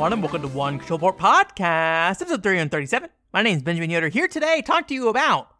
everyone, and welcome to One Controller Port Podcast, episode 337. My name is Benjamin Yoder, here today to talk to you about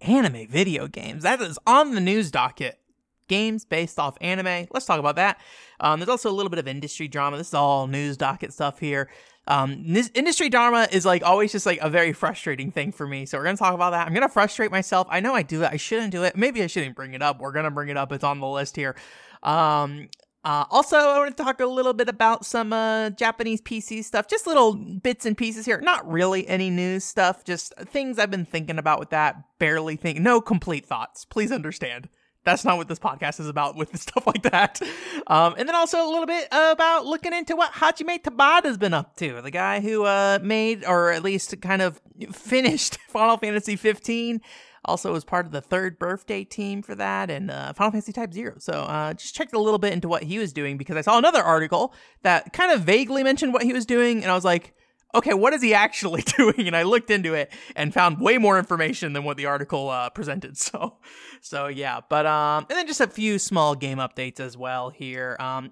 anime video games. That is on the news docket. Games based off anime. Let's talk about that. Um, there's also a little bit of industry drama. This is all news docket stuff here. Um, this industry drama is like always just like a very frustrating thing for me. So we're gonna talk about that. I'm gonna frustrate myself. I know I do it. I shouldn't do it. Maybe I shouldn't bring it up. We're gonna bring it up. It's on the list here. Um, uh, also, I want to talk a little bit about some uh, Japanese PC stuff, just little bits and pieces here. Not really any news stuff, just things I've been thinking about with that. Barely think, no complete thoughts. Please understand. That's not what this podcast is about with stuff like that. Um, and then also a little bit about looking into what Hajime Tabata's been up to. The guy who uh, made, or at least kind of finished Final Fantasy 15 also was part of the third birthday team for that and uh, Final Fantasy Type Zero. So uh, just checked a little bit into what he was doing because I saw another article that kind of vaguely mentioned what he was doing, and I was like, okay, what is he actually doing? And I looked into it and found way more information than what the article uh, presented. So, so yeah. But um, and then just a few small game updates as well here. Um,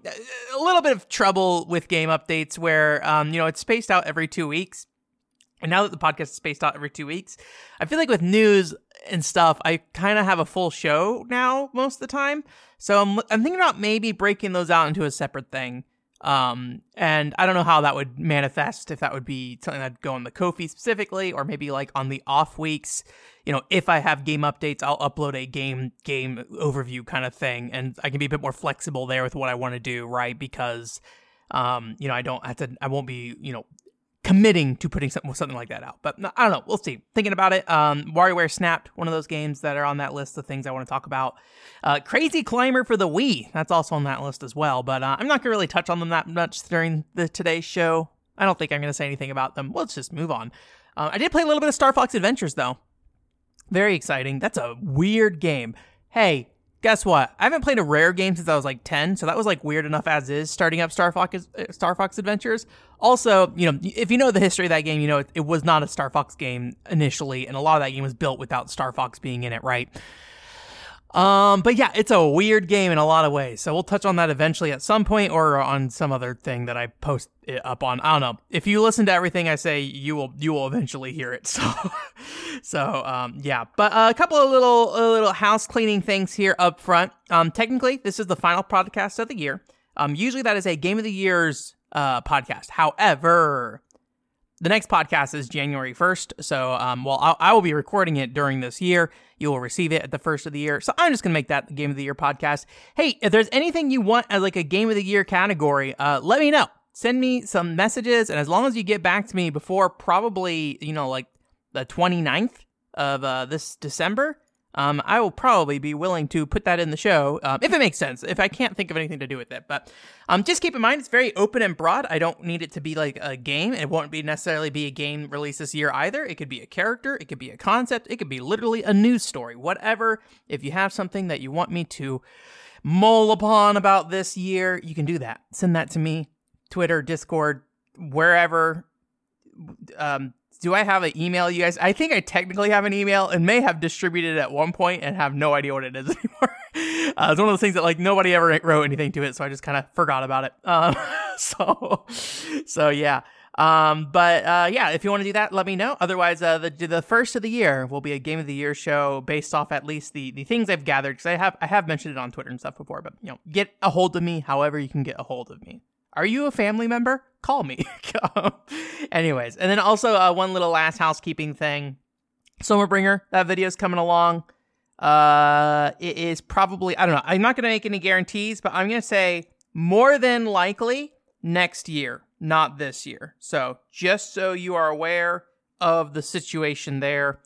a little bit of trouble with game updates where um, you know, it's spaced out every two weeks. And now that the podcast is spaced out every two weeks, I feel like with news and stuff, I kind of have a full show now most of the time. So I'm I'm thinking about maybe breaking those out into a separate thing. Um, and I don't know how that would manifest. If that would be something that'd go on the Ko-fi specifically, or maybe like on the off weeks. You know, if I have game updates, I'll upload a game game overview kind of thing, and I can be a bit more flexible there with what I want to do, right? Because um, you know, I don't have to, I won't be, you know, committing to putting something something like that out. But I don't know. We'll see. Thinking about it. Um, WarioWare Snapped, one of those games that are on that list of things I want to talk about. Uh, Crazy Climber for the Wii, that's also on that list as well. But uh, I'm not gonna really touch on them that much during the today's show. I don't think I'm gonna say anything about them. Let's just move on. Uh, I did play a little bit of Star Fox Adventures though. Very exciting. That's a weird game. Hey, guess what? I haven't played a rare game since I was like 10, so that was like weird enough as is starting up Star Fox uh, Star Fox Adventures. Also, you know, if you know the history of that game, you know it, it was not a Star Fox game initially, and a lot of that game was built without Star Fox being in it, right? Um, but yeah, it's a weird game in a lot of ways. So we'll touch on that eventually at some point or on some other thing that I post it up on. I don't know. If you listen to everything I say, you will you will eventually hear it. So so um yeah. But uh, a couple of little little house cleaning things here up front. Um technically, this is the final podcast of the year. Um usually that is a game of the year's uh podcast. However, the next podcast is January 1st. So, um, well, I'll, I will be recording it during this year. You will receive it at the first of the year. So I'm just going to make that the game of the year podcast. Hey, if there's anything you want as like a game of the year category, uh, let me know. Send me some messages. And as long as you get back to me before probably, you know, like the 29th of uh, this December, um, I will probably be willing to put that in the show um, if it makes sense. If I can't think of anything to do with it, but um, just keep in mind it's very open and broad. I don't need it to be like a game. It won't be necessarily be a game released this year either. It could be a character. It could be a concept. It could be literally a news story. Whatever. If you have something that you want me to mull upon about this year, you can do that. Send that to me, Twitter, Discord, wherever. Um, do I have an email, you guys? I think I technically have an email and may have distributed it at one point and have no idea what it is anymore. uh, it's one of those things that like nobody ever wrote anything to it, so I just kind of forgot about it. Um, so, so yeah. Um, but uh, yeah, if you want to do that, let me know. Otherwise, uh, the the first of the year will be a game of the year show based off at least the the things I've gathered because I have I have mentioned it on Twitter and stuff before. But you know, get a hold of me however you can get a hold of me. Are you a family member? Call me. Anyways, and then also uh, one little last housekeeping thing. Summerbringer, that video is coming along. Uh, it is probably I don't know. I'm not gonna make any guarantees, but I'm gonna say more than likely next year, not this year. So just so you are aware of the situation there,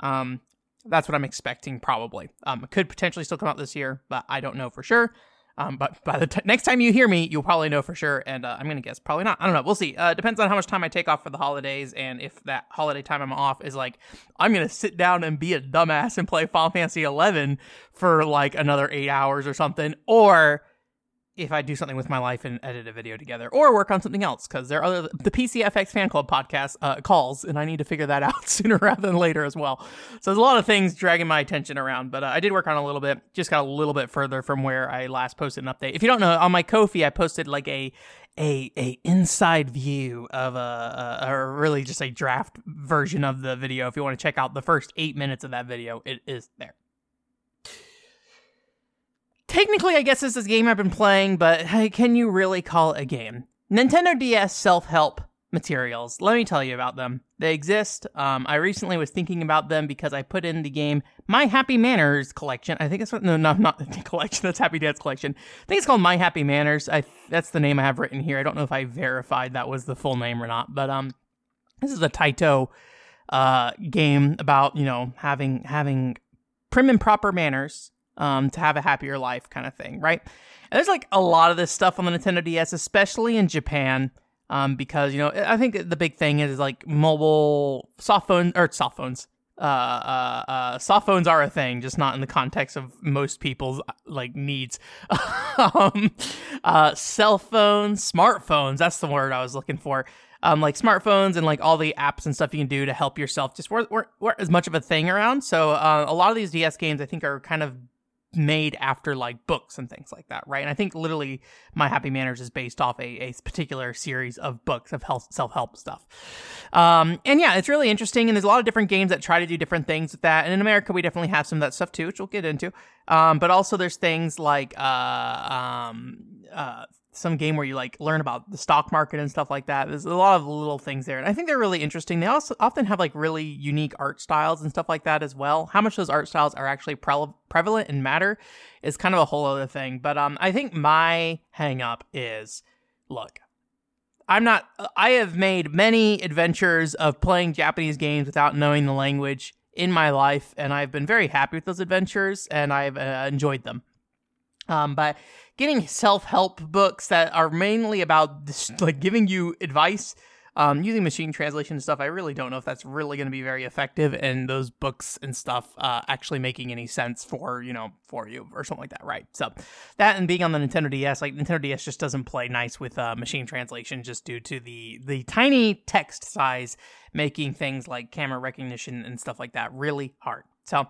um, that's what I'm expecting probably. Um, it could potentially still come out this year, but I don't know for sure. Um, but by the t- next time you hear me, you'll probably know for sure. And uh, I'm going to guess probably not. I don't know. We'll see. Uh, depends on how much time I take off for the holidays. And if that holiday time I'm off is like, I'm going to sit down and be a dumbass and play Final Fantasy 11 for like another eight hours or something. Or if I do something with my life and edit a video together, or work on something else, because there are other the PCFX Fan Club podcast uh, calls, and I need to figure that out sooner rather than later as well. So there's a lot of things dragging my attention around, but uh, I did work on a little bit, just got a little bit further from where I last posted an update. If you don't know, on my Ko-fi, I posted like a a a inside view of a, a, or really just a draft version of the video. If you want to check out the first eight minutes of that video, it is there technically, I guess this is a game I've been playing, but hey, can you really call it a game? Nintendo DS self help materials. Let me tell you about them. They exist. Um, I recently was thinking about them because I put in the game My Happy Manners collection. I think it's no, no, not the collection. That's Happy Dance collection. I think it's called My Happy Manners. I that's the name I have written here. I don't know if I verified that was the full name or not, but um, this is a Taito uh game about you know having having prim and proper manners um, to have a happier life kind of thing, right? And there's like a lot of this stuff on the Nintendo DS, especially in Japan, um, because you know I think the big thing is like mobile soft phones or soft phones. Uh, uh, uh, soft phones are a thing, just not in the context of most people's like needs. um, uh, cell phones, smartphones. That's the word I was looking for. Um, like smartphones and like all the apps and stuff you can do to help yourself just weren't, weren't, weren't as much of a thing around. So uh, a lot of these DS games I think are kind of made after like books and things like that, right? And I think literally My Happy Manners is based off a, a particular series of books of health, self-help stuff. Um, and yeah, it's really interesting. And there's a lot of different games that try to do different things with that. And in America, we definitely have some of that stuff too, which we'll get into. Um, but also there's things like, uh, um, uh, some game where you like learn about the stock market and stuff like that. There's a lot of little things there, and I think they're really interesting. They also often have like really unique art styles and stuff like that as well. How much those art styles are actually pre- prevalent and matter is kind of a whole other thing. But um, I think my hang up is, look, I'm not. I have made many adventures of playing Japanese games without knowing the language in my life, and I've been very happy with those adventures, and I've uh, enjoyed them. Um, but getting self-help books that are mainly about this, like giving you advice um, using machine translation and stuff, I really don't know if that's really going to be very effective, and those books and stuff uh, actually making any sense for you know for you or something like that, right? So that and being on the Nintendo DS, like Nintendo DS just doesn't play nice with uh, machine translation, just due to the the tiny text size, making things like camera recognition and stuff like that really hard. So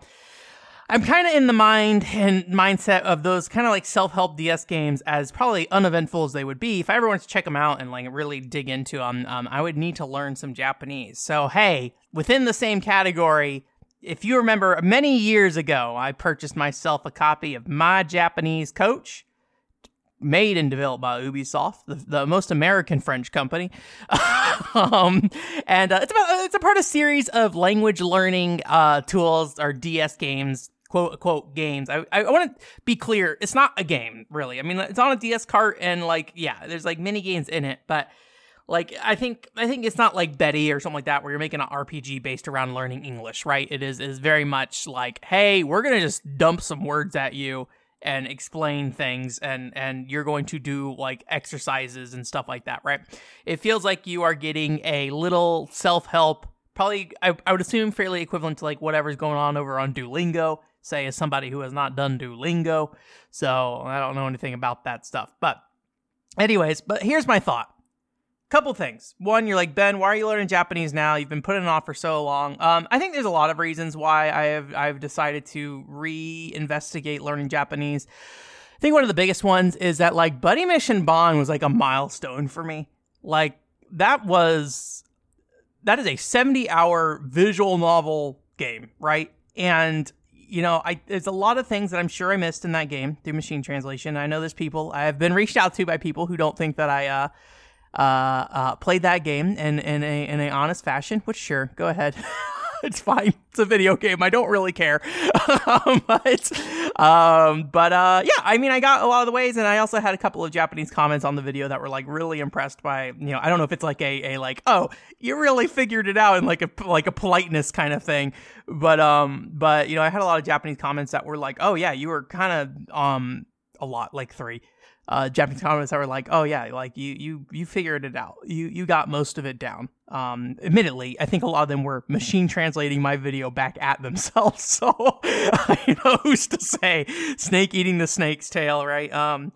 I'm kind of in the mind and mindset of those kind of like self help DS games as probably uneventful as they would be. If I ever wanted to check them out and like really dig into them, um, I would need to learn some Japanese. So, hey, within the same category, if you remember many years ago, I purchased myself a copy of My Japanese Coach made and developed by Ubisoft, the, the most American French company. um, and uh, it's about it's a part of a series of language learning uh, tools or DS games quote unquote games. I I want to be clear, it's not a game really. I mean, it's on a DS cart and like yeah, there's like mini games in it, but like I think I think it's not like Betty or something like that where you're making an RPG based around learning English, right? It is is very much like, hey, we're gonna just dump some words at you and explain things and and you're going to do like exercises and stuff like that, right? It feels like you are getting a little self-help probably I, I would assume fairly equivalent to like whatever's going on over on Duolingo say as somebody who has not done Duolingo. So I don't know anything about that stuff. But, anyways, but here's my thought. Couple things. One, you're like Ben. Why are you learning Japanese now? You've been putting it off for so long. Um, I think there's a lot of reasons why I have I've decided to re-investigate learning Japanese. I think one of the biggest ones is that like Buddy Mission Bond was like a milestone for me. Like that was that is a 70 hour visual novel game, right? And you know, I there's a lot of things that I'm sure I missed in that game through machine translation. I know there's people I have been reached out to by people who don't think that I uh, uh, uh, played that game in in a in a honest fashion. Which sure, go ahead. it's fine. It's a video game. I don't really care. but, um, but uh, yeah, I mean, I got a lot of the ways, and I also had a couple of Japanese comments on the video that were like really impressed by, you know, I don't know if it's like a, a like, oh, you really figured it out in like a like a politeness kind of thing, but um, but you know, I had a lot of Japanese comments that were like, oh yeah, you were kind of um a lot like three uh, Japanese comments that were like, "Oh yeah, like you you you figured it out. You you got most of it down." Um, admittedly, I think a lot of them were machine translating my video back at themselves. So you know who's to say snake eating the snake's tail, right? Um,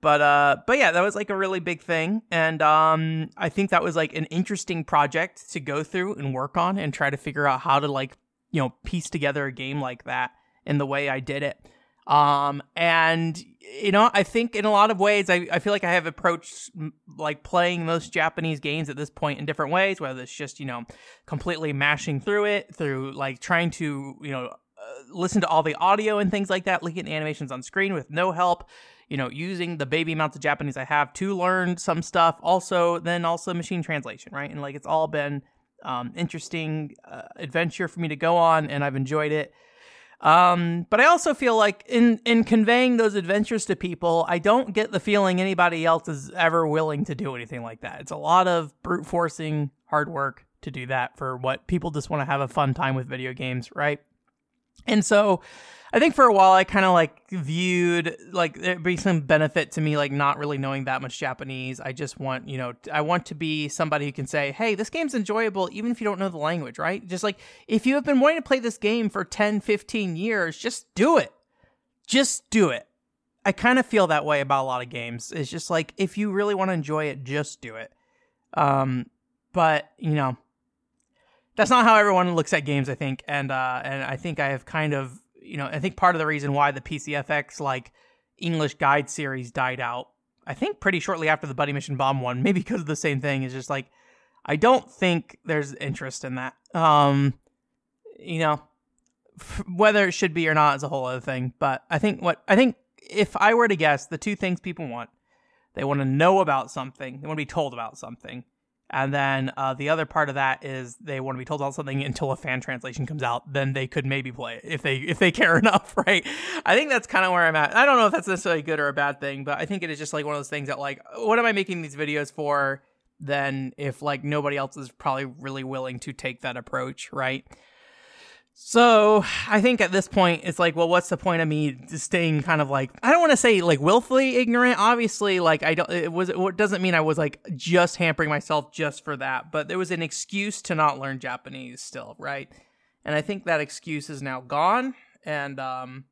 but uh but yeah that was like a really big thing and um i think that was like an interesting project to go through and work on and try to figure out how to like you know piece together a game like that in the way i did it um and you know i think in a lot of ways i, I feel like i have approached like playing most japanese games at this point in different ways whether it's just you know completely mashing through it through like trying to you know uh, listen to all the audio and things like that looking at animations on screen with no help you know, using the baby amounts of Japanese I have to learn some stuff. Also, then also machine translation, right? And like it's all been um, interesting uh, adventure for me to go on, and I've enjoyed it. Um, but I also feel like in in conveying those adventures to people, I don't get the feeling anybody else is ever willing to do anything like that. It's a lot of brute forcing hard work to do that for what people just want to have a fun time with video games, right? And so I think for a while I kind of like viewed like there'd be some benefit to me like not really knowing that much Japanese. I just want, you know, I want to be somebody who can say, "Hey, this game's enjoyable even if you don't know the language," right? Just like if you have been wanting to play this game for 10, 15 years, just do it. Just do it. I kind of feel that way about a lot of games. It's just like if you really want to enjoy it, just do it. Um but, you know, that's not how everyone looks at games, I think. And uh and I think I have kind of you know, I think part of the reason why the PCFX like English guide series died out, I think pretty shortly after the Buddy Mission Bond one, maybe because of the same thing, is just like I don't think there's interest in that. Um, you know, whether it should be or not is a whole other thing. But I think what I think if I were to guess, the two things people want, they want to know about something, they want to be told about something, and then uh, the other part of that is they want to be told about something until a fan translation comes out. Then they could maybe play it if they if they care enough, right? I think that's kind of where I'm at. I don't know if that's necessarily good or a bad thing, but I think it is just like one of those things that like, what am I making these videos for? Then if like nobody else is probably really willing to take that approach, right? So I think at this point it's like, well, what's the point of me staying kind of like I don't want to say like willfully ignorant. Obviously, like I don't. It was. It doesn't mean I was like just hampering myself just for that. But there was an excuse to not learn Japanese still, right? And I think that excuse is now gone. And um,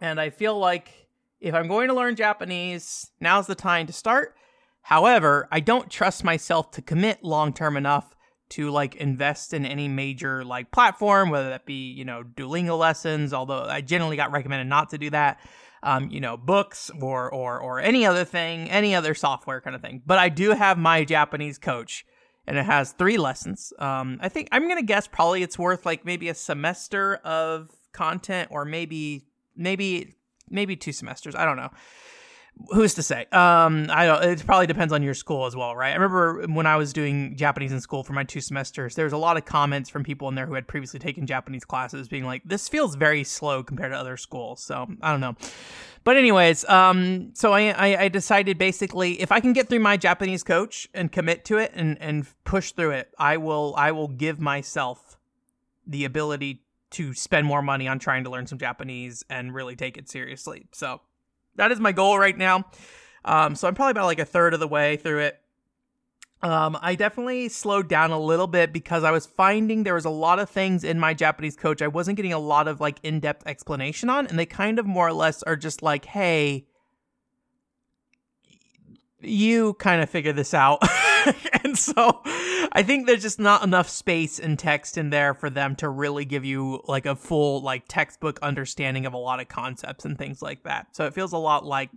and I feel like if I'm going to learn Japanese, now's the time to start. However, I don't trust myself to commit long term enough to like invest in any major like platform, whether that be, you know, Duolingo lessons, although I generally got recommended not to do that. Um, you know, books or or or any other thing, any other software kind of thing. But I do have my Japanese coach and it has three lessons. Um, I think I'm gonna guess probably it's worth like maybe a semester of content or maybe maybe maybe two semesters. I don't know who's to say? Um, I don't. It probably depends on your school as well, right? I remember when I was doing Japanese in school for my two semesters, there was a lot of comments from people in there who had previously taken Japanese classes, being like, "This feels very slow compared to other schools." So I don't know. But anyways, um, so I, I, I decided basically if I can get through my Japanese coach and commit to it and and push through it, I will I will give myself the ability to spend more money on trying to learn some Japanese and really take it seriously. So that is my goal right now. Um, so I'm probably about like a third of the way through it. Um, I definitely slowed down a little bit because I was finding there was a lot of things in my Japanese coach I wasn't getting a lot of like in-depth explanation on, and they kind of more or less are just like, "Hey, you kind of figure this out." and so I think there's just not enough space and text in there for them to really give you like a full like textbook understanding of a lot of concepts and things like that. So it feels a lot like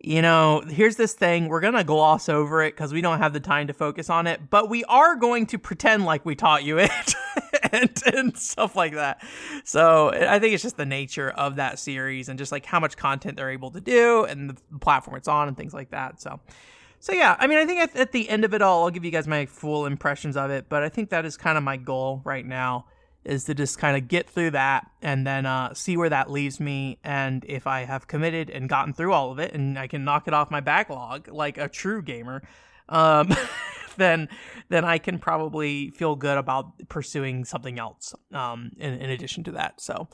you know, here's this thing. We're going to gloss over it because we don't have the time to focus on it, but we are going to pretend like we taught you it and, and, stuff like that. So I think it's just the nature of that series and just like how much content they're able to do and the platform it's on and things like that. So so yeah, I mean, I think at, at, the end of it all, I'll give you guys my full impressions of it. But I think that is kind of my goal right now, is to just kind of get through that and then uh, see where that leaves me. And if I have committed and gotten through all of it, and I can knock it off my backlog like a true gamer, um, then then I can probably feel good about pursuing something else um, in, in addition to that. So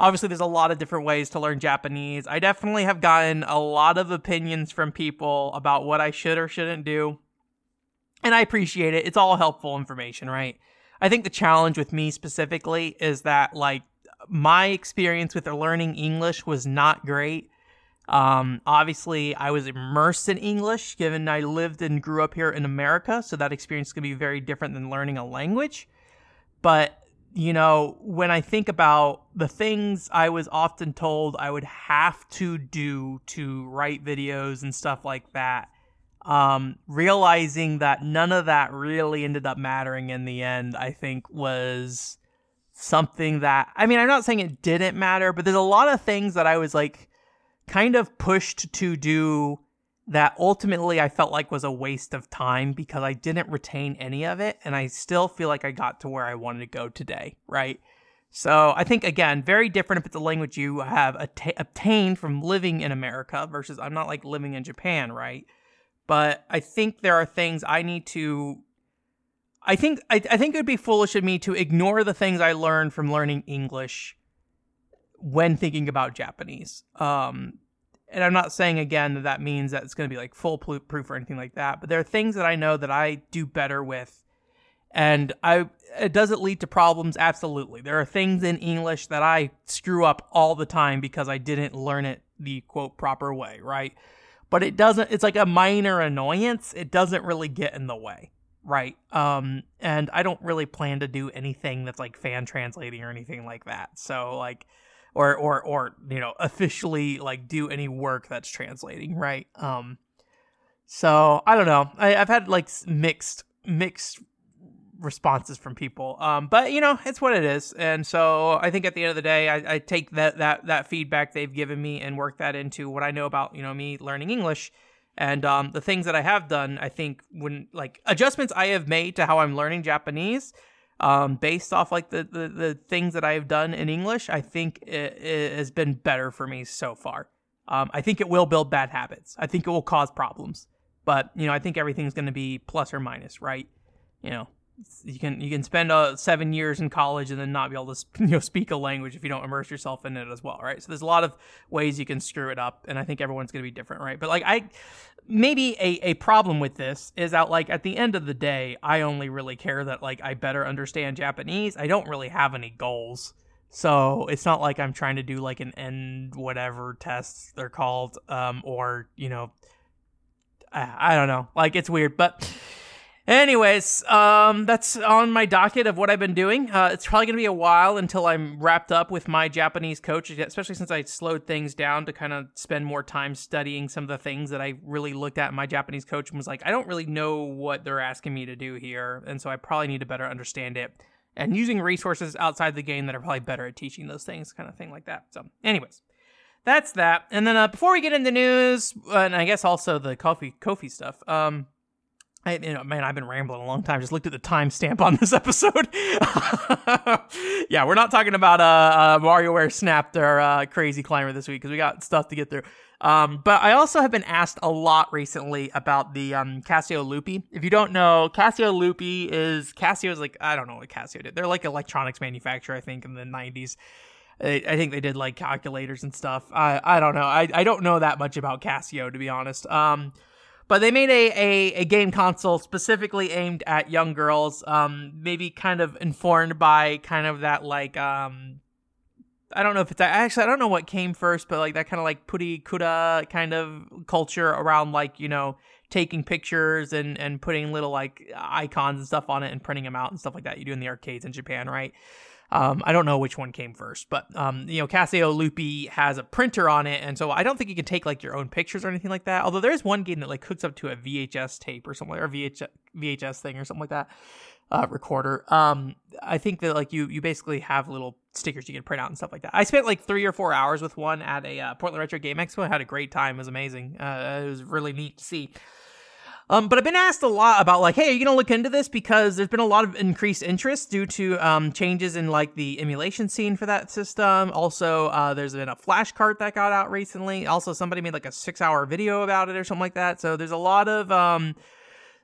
obviously there's a lot of different ways to learn Japanese. I definitely have gotten a lot of opinions from people about what I should or shouldn't do. And I appreciate it. It's all helpful information, right? I think the challenge with me specifically is that like my experience with learning English was not great. Um, obviously, I was immersed in English, given I lived and grew up here in America, so that experience is going to be very different than learning a language. But you know, when I think about the things I was often told I would have to do to write videos and stuff like that, um, realizing that none of that really ended up mattering in the end, I think was something that, I mean, I'm not saying it didn't matter, but there's a lot of things that I was like kind of pushed to do that ultimately I felt like was a waste of time because I didn't retain any of it and I still feel like I got to where I wanted to go today, right? So I think again, very different if it's a language you have att- obtained from living in America versus I'm not like living in Japan, right? But I think there are things I need to I think I, I think it would be foolish of me to ignore the things I learned from learning English when thinking about Japanese. Um, and I'm not saying again that that means that it's going to be like full proof or anything like that, but there are things that I know that I do better with. And I it does it lead to problems absolutely. There are things in English that I screw up all the time because I didn't learn it the quote proper way, right? But it doesn't it's like a minor annoyance. It doesn't really get in the way, right? Um and I don't really plan to do anything that's like fan translating or anything like that. So like or or or you know officially like do any work that's translating right? Um so i don't know. I, i've had like mixed mixed responses from people. Um but you know it's what it is. And so i think at the end of the day i, I take that that that feedback they've given me and work that into what i know about you know me learning english. And um, the things that I have done, I think when like adjustments I have made to how I'm learning Japanese, um, based off like the, the, the things that I've done in English, I think it, it has been better for me so far. Um, I think it will build bad habits. I think it will cause problems, but you know, I think everything's going to be plus or minus, right? You know, you can you can spend uh, seven years in college and then not be able to you know speak a language if you don't immerse yourself in it as well, right? So there's a lot of ways you can screw it up, and I think everyone's going to be different, right? But like I, maybe a a problem with this is that like at the end of the day, I only really care that like I better understand Japanese. I don't really have any goals. So it's not like I'm trying to do like an end whatever tests they're called, um, or you know, I, I don't know. Like it's weird, but Anyways, um, that's on my docket of what I've been doing. Uh, it's probably going to be a while until I'm wrapped up with my Japanese coach, especially since I slowed things down to kind of spend more time studying some of the things that I really looked at. My Japanese coach and was like, I don't really know what they're asking me to do here. And so I probably need to better understand it. And using resources outside the game that are probably better at teaching those things, kind of thing like that. So, anyways, that's that. And then uh, before we get into news, and I guess also the coffee, Ko-fi stuff, um, I, you know, man, I've been rambling a long time. Just looked at the timestamp on this episode. yeah, we're not talking about uh, uh WarioWare Snapped or uh, Crazy Climber this week because we got stuff to get through. Um, but I also have been asked a lot recently about the um, Casio Loopy. If you don't know, Casio Loopy is Casio's like I don't know what Casio did. They're like electronics manufacturer, I think, in the '90s. I, I think they did like calculators and stuff. I I don't know. I I don't know that much about Casio to be honest. Um but they made a, a, a, game console specifically aimed at young girls, um, maybe kind of informed by kind of that like um, I don't know if it's actually I don't know what came first, but like that kind of like purikura kind of culture around like you know taking pictures and and putting little like icons and stuff on it and printing them out and stuff like that you do in the arcades in Japan, right? Um, I don't know which one came first, but um, you know, Casio Loopy has a printer on it, and so I don't think you can take like your own pictures or anything like that. Although there is one game that like hooks up to a VHS tape or something, or VHS VHS thing or something like that. Uh, recorder. Um, I think that like you you basically have little stickers you can print out and stuff like that. I spent like three or four hours with one at a uh, Portland Retro Game Expo. I had a great time. It was amazing. Uh, it was really neat to see. Um, but I've been asked a lot about like, hey, are you gonna look into this because there's been a lot of increased interest due to um, changes in like the emulation scene for that system. Also, uh, there's been a flash cart that got out recently. Also, somebody made like a six hour video about it or something like that. So there's a lot of um,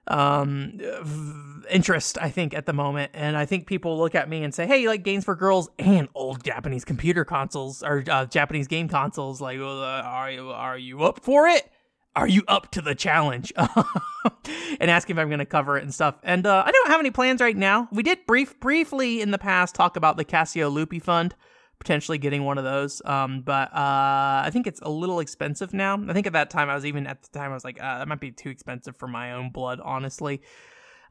um, interest, I think, at the moment. And I think people look at me and say, hey, you like games for girls and old Japanese computer consoles or uh, Japanese game consoles. Like, well, uh, are you are you up for it? Are you up to the challenge? and asking if I'm going to cover it and stuff. And uh, I don't have any plans right now. We did brief, briefly in the past talk about the Casio Loopy Fund, potentially getting one of those. Um, but uh, I think it's a little expensive now. I think at that time I was even at the time I was like, uh, that might be too expensive for my own blood, honestly.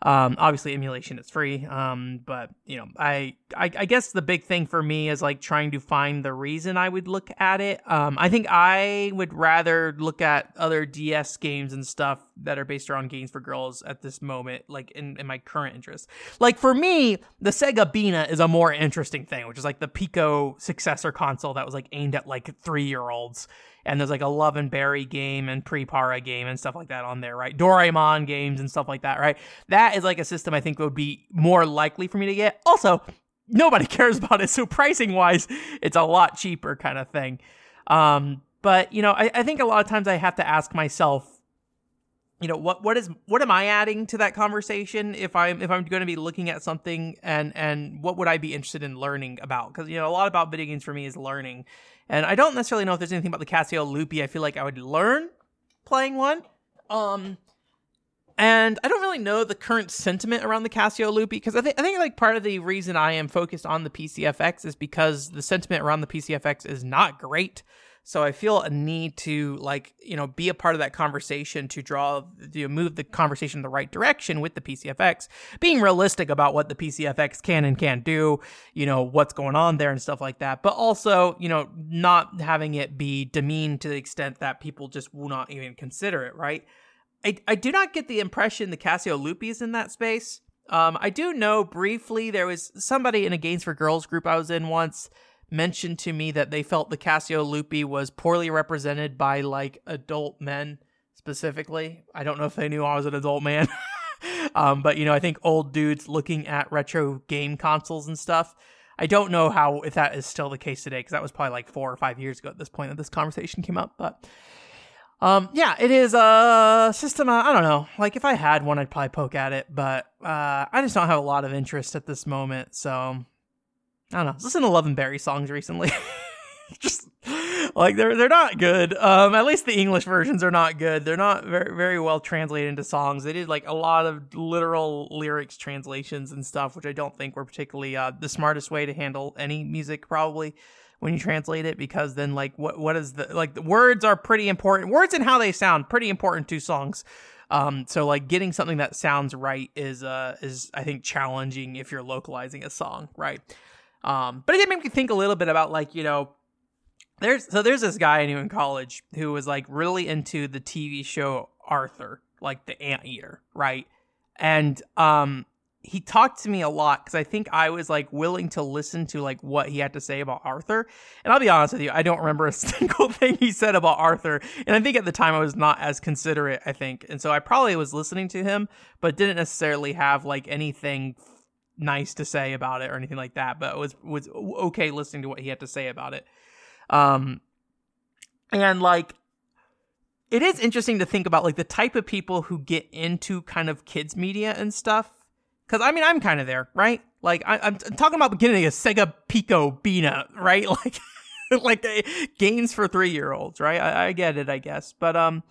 Um, obviously, emulation is free. Um, but you know, I, I, I guess the big thing for me is like trying to find the reason I would look at it. Um, I think I would rather look at other DS games and stuff that are based around games for girls at this moment, like in, in my current interest. Like for me, the Sega Beena is a more interesting thing, which is like the Pico successor console that was like aimed at like three year olds and there's like a Love and Berry game and PriPara game and stuff like that on there, right? Doraemon games and stuff like that, right? That is like a system I think would be more likely for me to get. Also, nobody cares about it, so pricing wise, it's a lot cheaper kind of thing. Um, but you know, I, I think a lot of times I have to ask myself, you know what what is what am i adding to that conversation if i'm if i'm going to be looking at something and and what would i be interested in learning about because you know a lot about video games for me is learning and I don't necessarily know if there's anything about the Casio Loopy I feel like I would learn playing one. Um, and I don't really know the current sentiment around the Casio Loopy because I think I think like part of the reason I am focused on the PCFX is because the sentiment around the PCFX is not great. So I feel a need to like, you know, be a part of that conversation to draw, to move the conversation in the right direction with the PCFX, being realistic about what the PCFX can and can't do, you know, what's going on there and stuff like that. But also, you know, not having it be demeaned to the extent that people just will not even consider it, right? I, I do not get the impression the Casio Loopy is in that space. Um, I do know briefly there was somebody in a Games for Girls group I was in once mentioned to me that they felt the Casio Loopy was poorly represented by like adult men specifically. I don't know if they knew I was an adult man. um, but you know, I think old dudes looking at retro game consoles and stuff. I don't know how if that is still the case today because that was probably like four or five years ago at this point that this conversation came up. But um, yeah, it is a system. I don't know. Like if I had one, I'd probably poke at it, but uh, I just don't have a lot of interest at this moment. So I don't know. Listen to Love and Berry songs recently. Just like they're they're not good. Um, at least the English versions are not good. They're not very very well translated into songs. They did like a lot of literal lyrics translations and stuff, which I don't think were particularly uh, the smartest way to handle any music probably when you translate it because then like what what is the like the words are pretty important. Words and how they sound pretty important to songs. Um, so like getting something that sounds right is uh is I think challenging if you're localizing a song, right? Um, but it did make me think a little bit about like you know, there's so there's this guy I knew in college who was like really into the TV show Arthur, like the Anteater, right? And um, he talked to me a lot because I think I was like willing to listen to like what he had to say about Arthur. And I'll be honest with you, I don't remember a single thing he said about Arthur. And I think at the time I was not as considerate, I think. And so I probably was listening to him, but didn't necessarily have like anything nice to say about it or anything like that, but was was okay listening to what he had to say about it. Um, and like, it is interesting to think about like the type of people who get into kind of kids media and stuff. Because I mean, I'm kind of there, right? Like, I, am talking about getting a Sega Pico Beena, right? Like, like a, games for three year olds, right? I, I get it, I guess, but um.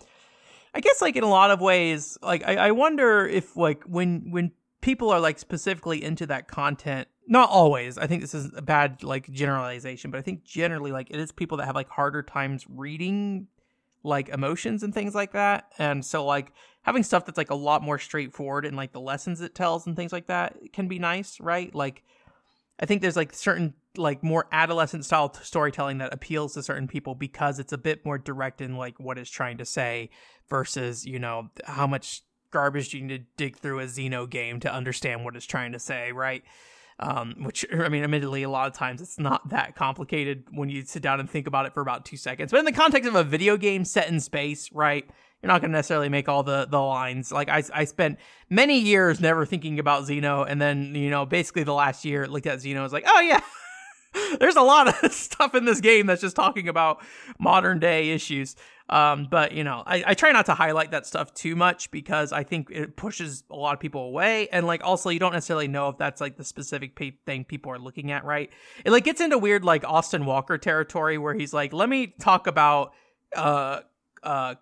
I guess like in a lot of ways, like I, I wonder if like when when people are like specifically into that content not always i think this is a bad like generalization but i think generally like it is people that have like harder times reading like emotions and things like that and so like having stuff that's like a lot more straightforward and like the lessons it tells and things like that can be nice right? Like i think there's like certain like more adolescent style storytelling that appeals to certain people because it's a bit more direct in like what it's trying to say versus you know how much garbage you need to dig through a Xeno game to understand what it's trying to say, right? Um, which I mean, admittedly, a lot of times it's not that complicated when you sit down and think about it for about two seconds. But in the context of a video game set in space, right? You're not going to necessarily make all the the lines. Like I, I spent many years never thinking about Xeno, and then you know, basically the last year looked at Xeno, was like, oh yeah. There's a lot of stuff in this game that's just talking about modern day issues. Um, but you know, I, I try not to highlight that stuff too much because I think it pushes a lot of people away, and like also you don't necessarily know if that's like the specific pe- thing people are looking at, right? It like gets into weird like Austin Walker territory where he's like, let me talk about uh uh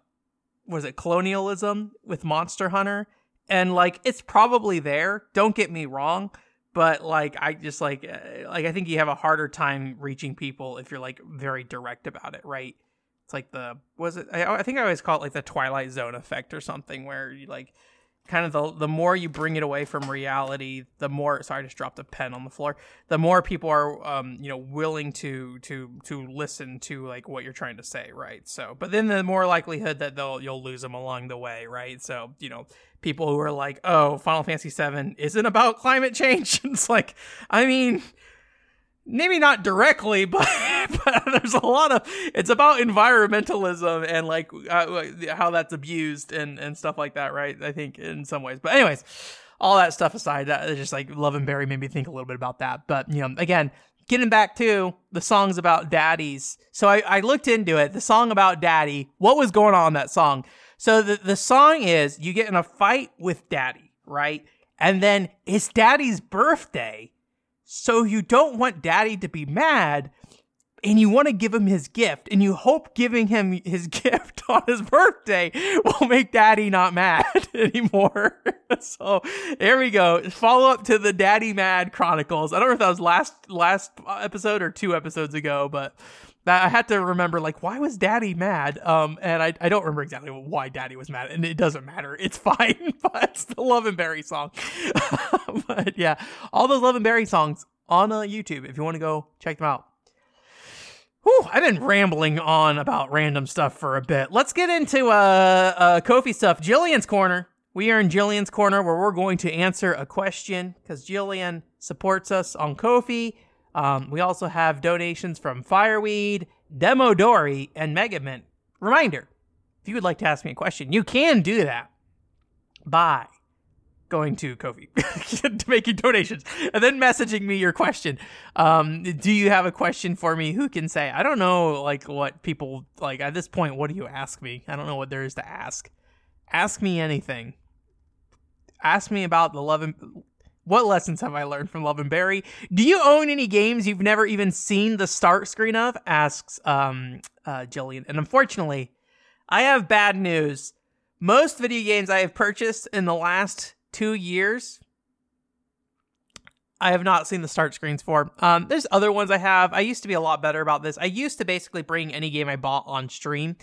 was it colonialism with Monster Hunter, and like it's probably there. Don't get me wrong, but like I just like uh, like I think you have a harder time reaching people if you're like very direct about it, right? It's like the was it I, I think I always call it like the Twilight Zone effect or something where you like kind of the the more you bring it away from reality, the more sorry, I just dropped a pen on the floor. The more people are um, you know, willing to to to listen to like what you're trying to say, right? So, but then the more likelihood that they'll you'll lose them along the way, right? So, you know, people who are like, "Oh, Final Fantasy 7 isn't about climate change." it's like, I mean, maybe not directly, but, but there's a lot of it's about environmentalism and like uh, how that's abused and and stuff like that, right? I think in some ways. But anyways, all that stuff aside, that just like Love and Berry made me think a little bit about that. But you know, again, getting back to the songs about daddies. So I, I looked into it. The song about daddy. What was going on in that song? So the the song is you get in a fight with daddy, right? And then it's daddy's birthday so you don't want daddy to be mad and you want to give him his gift and you hope giving him his gift on his birthday will make daddy not mad anymore. so there we go. Follow up to the Daddy Mad Chronicles. I don't know if that was last last episode or two episodes ago, but I had to remember like why was daddy mad? Um and I, I don't remember exactly why daddy was mad and it doesn't matter. It's fine. but it's the Love and Berry song. but yeah, all those Love and Berry songs on uh, YouTube if you want to go check them out. Whew, I've been rambling on about random stuff for a bit. Let's get into uh, uh Ko-fi stuff. Jillian's corner. We are in Jillian's corner where we're going to answer a question because Jillian supports us on Ko-fi. Um, we also have donations from Fireweed, Demodori, and Megament. Reminder: if you would like to ask me a question, you can do that by going to Ko-fi, making donations, and then messaging me your question. Um, do you have a question for me? Who can say? I don't know, like what people like at this point. What do you ask me? I don't know what there is to ask. Ask me anything. Ask me about the love and what lessons have I learned from Love and Berry? Do you own any games you've never even seen the start screen of? Asks um, uh, Jillian. And unfortunately, I have bad news. Most video games I have purchased in the last two years. I have not seen the start screens for. Um, there's other ones I have. I used to be a lot better about this. I used to basically bring any game I bought on stream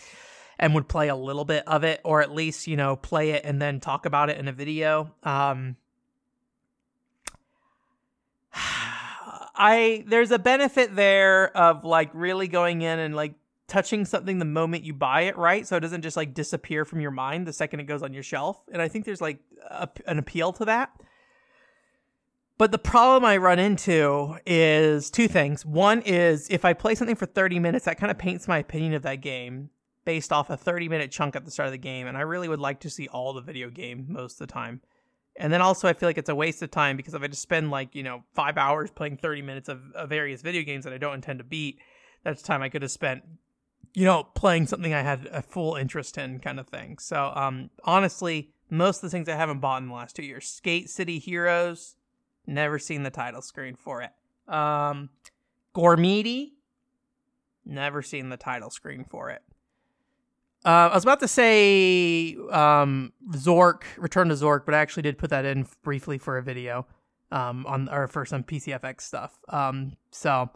and would play a little bit of it, or at least you know play it and then talk about it in a video. Um, I there's a benefit there of like really going in and like touching something the moment you buy it, right? So it doesn't just like disappear from your mind the second it goes on your shelf. And I think there's like a, an appeal to that. But the problem I run into is two things. One is if I play something for 30 minutes, that kind of paints my opinion of that game based off a 30 minute chunk at the start of the game. And I really would like to see all the video game most of the time. And then also, I feel like it's a waste of time because if I just spend like, you know, five hours playing 30 minutes of, of various video games that I don't intend to beat, that's time I could have spent you know, playing something I had a full interest in kind of thing. So, um, honestly, most of the things I haven't bought in the last two years. Skate City Heroes, never seen the title screen for it. Um, Gormiti, never seen the title screen for it. Uh, I was about to say um, Zork, Return to Zork, but I actually did put that in briefly for a video um, on or for some PCFX stuff. Um, so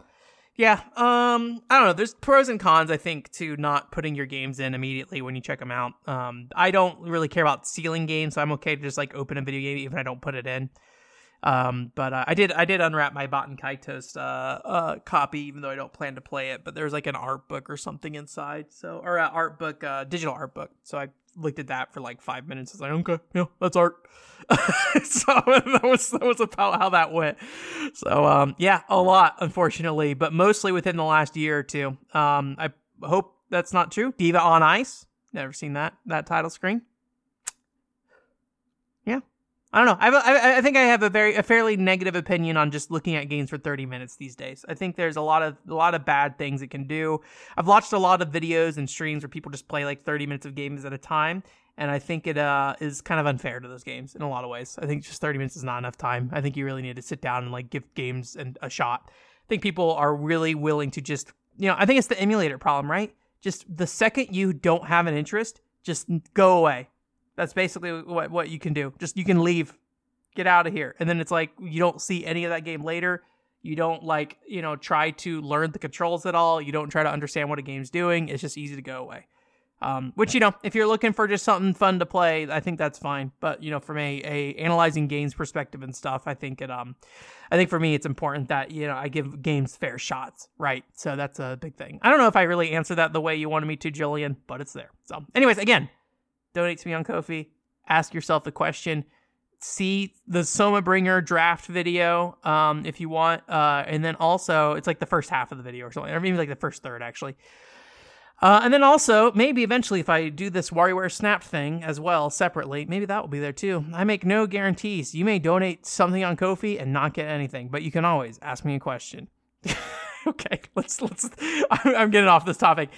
yeah, um, I don't know. There's pros and cons, I think, to not putting your games in immediately when you check them out. Um, I don't really care about sealing games, so I'm okay to just like open a video game even if I don't put it in. Um, but uh, I did I did unwrap my Baten Kaitos uh, uh, copy, even though I don't plan to play it. But there's like an art book or something inside, so or an art book, uh, digital art book. So I looked at that for like five minutes. I was like, okay, yeah, that's art. so that was that was about how that went. So um, yeah, a lot, unfortunately, but mostly within the last year or two. Um, I hope that's not true. Diva on Ice. Never seen that that title screen. I don't know. I think I have a very a fairly negative opinion on just looking at games for 30 minutes these days. I think there's a lot of a lot of bad things it can do. I've watched a lot of videos and streams where people just play like 30 minutes of games at a time, and I think it uh, is kind of unfair to those games in a lot of ways. I think just 30 minutes is not enough time. I think you really need to sit down and like give games and a shot. I think people are really willing to just you know. I think it's the emulator problem, right? Just the second you don't have an interest, just go away that's basically what what you can do. Just you can leave. Get out of here. And then it's like you don't see any of that game later. You don't like, you know, try to learn the controls at all. You don't try to understand what a game's doing. It's just easy to go away. Um, which you know, if you're looking for just something fun to play, I think that's fine. But you know, from a, a analyzing games perspective and stuff, I think it um, I think for me it's important that you know I give games fair shots, right? So that's a big thing. I don't know if I really answered that the way you wanted me to, Jillian, but it's there. So, anyways, again, donate to me on Ko-fi. Ask yourself the question. See the Soma Bringer draft video um, if you want, uh, and then also it's like the first half of the video or something, or maybe like the first third actually. Uh, and then also, maybe eventually, if I do this WarioWare Snap thing as well separately, maybe that will be there too. I make no guarantees. You may donate something on Ko-fi and not get anything, but you can always ask me a question. okay, let's let's. I'm getting off this topic.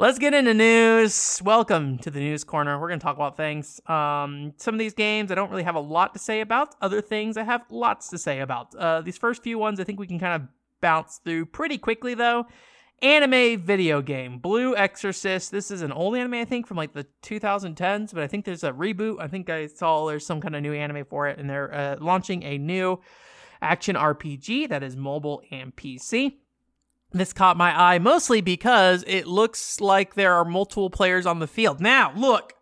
Let's get into news. Welcome to the news corner. We're going to talk about things. Um, some of these games I don't really have a lot to say about. Other things I have lots to say about. Uh, these first few ones I think we can kind of bounce through pretty quickly though anime video game blue exorcist this is an old anime i think from like the 2010s but i think there's a reboot i think i saw there's some kind of new anime for it and they're uh, launching a new action rpg that is mobile and pc this caught my eye mostly because it looks like there are multiple players on the field. Now look.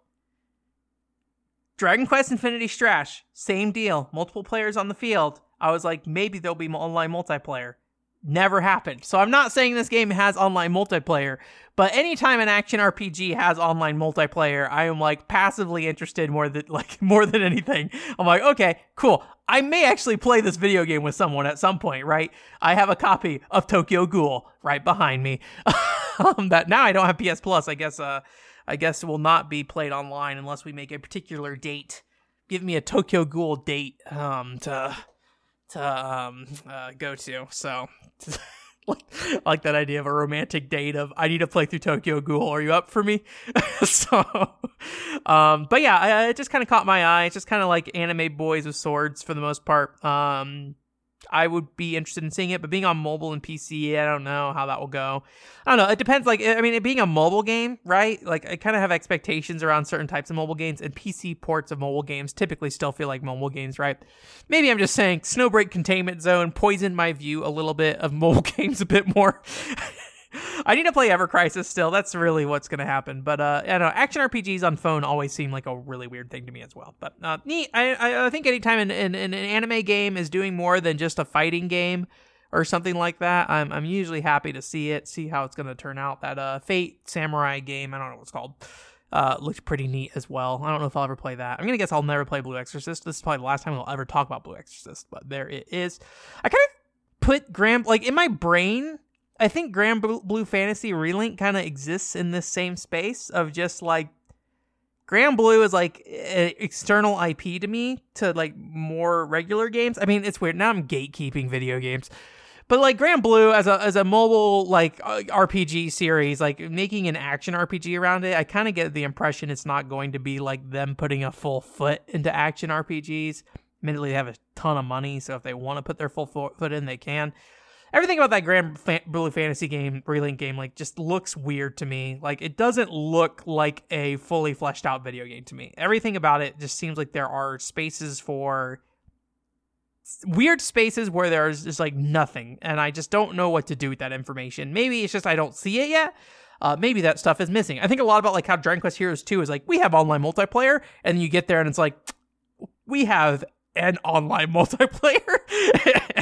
Dragon quest infinity strash same deal. Multiple players on the field. I was like maybe there'll be online multiplayer never happened. So I'm not saying this game has online multiplayer, but anytime an action RPG has online multiplayer, I am like passively interested more than like more than anything. I'm like, okay, cool. I may actually play this video game with someone at some point, right? I have a copy of Tokyo Ghoul right behind me. um, that now I don't have PS Plus. I guess uh I guess it will not be played online unless we make a particular date. Give me a Tokyo Ghoul date um to to um uh, go to. So like, like that idea of a romantic date of I need to play through Tokyo Ghoul. Are you up for me? so, um, but yeah, I, it just kind of caught my eye. It's just kind of like anime boys with swords for the most part. Um, I would be interested in seeing it, but being on mobile and PC, I don't know how that will go. I don't know. It depends. Like, I mean, it being a mobile game, right? Like, I kind of have expectations around certain types of mobile games, and PC ports of mobile games typically still feel like mobile games, right? Maybe I'm just saying Snowbreak Containment Zone poisoned my view a little bit of mobile games a bit more. I need to play Ever Crisis still. That's really what's going to happen. But uh, I know. Action RPGs on phone always seem like a really weird thing to me as well. But uh, neat. I, I think anytime an, an, an anime game is doing more than just a fighting game or something like that, I'm I'm usually happy to see it, see how it's going to turn out. That uh, Fate Samurai game, I don't know what it's called. Uh, looks pretty neat as well. I don't know if I'll ever play that. I'm gonna guess I'll never play Blue Exorcist. This is probably the last time we'll ever talk about Blue Exorcist, but there it is. I kind of put Graham like in my brain I think Granblue Fantasy Relink kind of exists in this same space of just like Granblue is like an external IP to me to like more regular games. I mean, it's weird. Now I'm gatekeeping video games. But like Granblue as a as a mobile like uh, RPG series, like making an action RPG around it, I kind of get the impression it's not going to be like them putting a full foot into action RPGs. Admittedly, they have a ton of money, so if they want to put their full foot in, they can everything about that Grand Fan- Blue Fantasy game, Relink game, like just looks weird to me. Like it doesn't look like a fully fleshed out video game to me. Everything about it just seems like there are spaces for weird spaces where there's just like nothing, and I just don't know what to do with that information. Maybe it's just I don't see it yet. Uh, maybe that stuff is missing. I think a lot about like how Dragon Quest Heroes 2 is like we have online multiplayer, and you get there and it's like we have and online multiplayer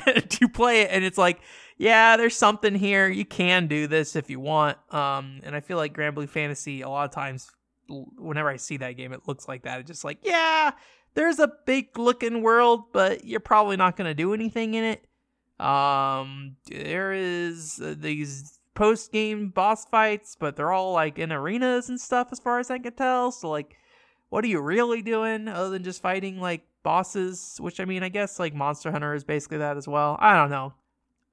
and you play it and it's like yeah there's something here. You can do this if you want. Um and i feel like Granblue fantasy a lot of times whenever i see that game it looks like that. It's just like yeah there's a big looking world but you're probably not going to do anything in it. Um there is uh, these post game boss fights but they're all like in arenas and stuff as far as i can tell. So like what are you really doing other than just fighting like bosses, which I mean, I guess like Monster Hunter is basically that as well. I don't know.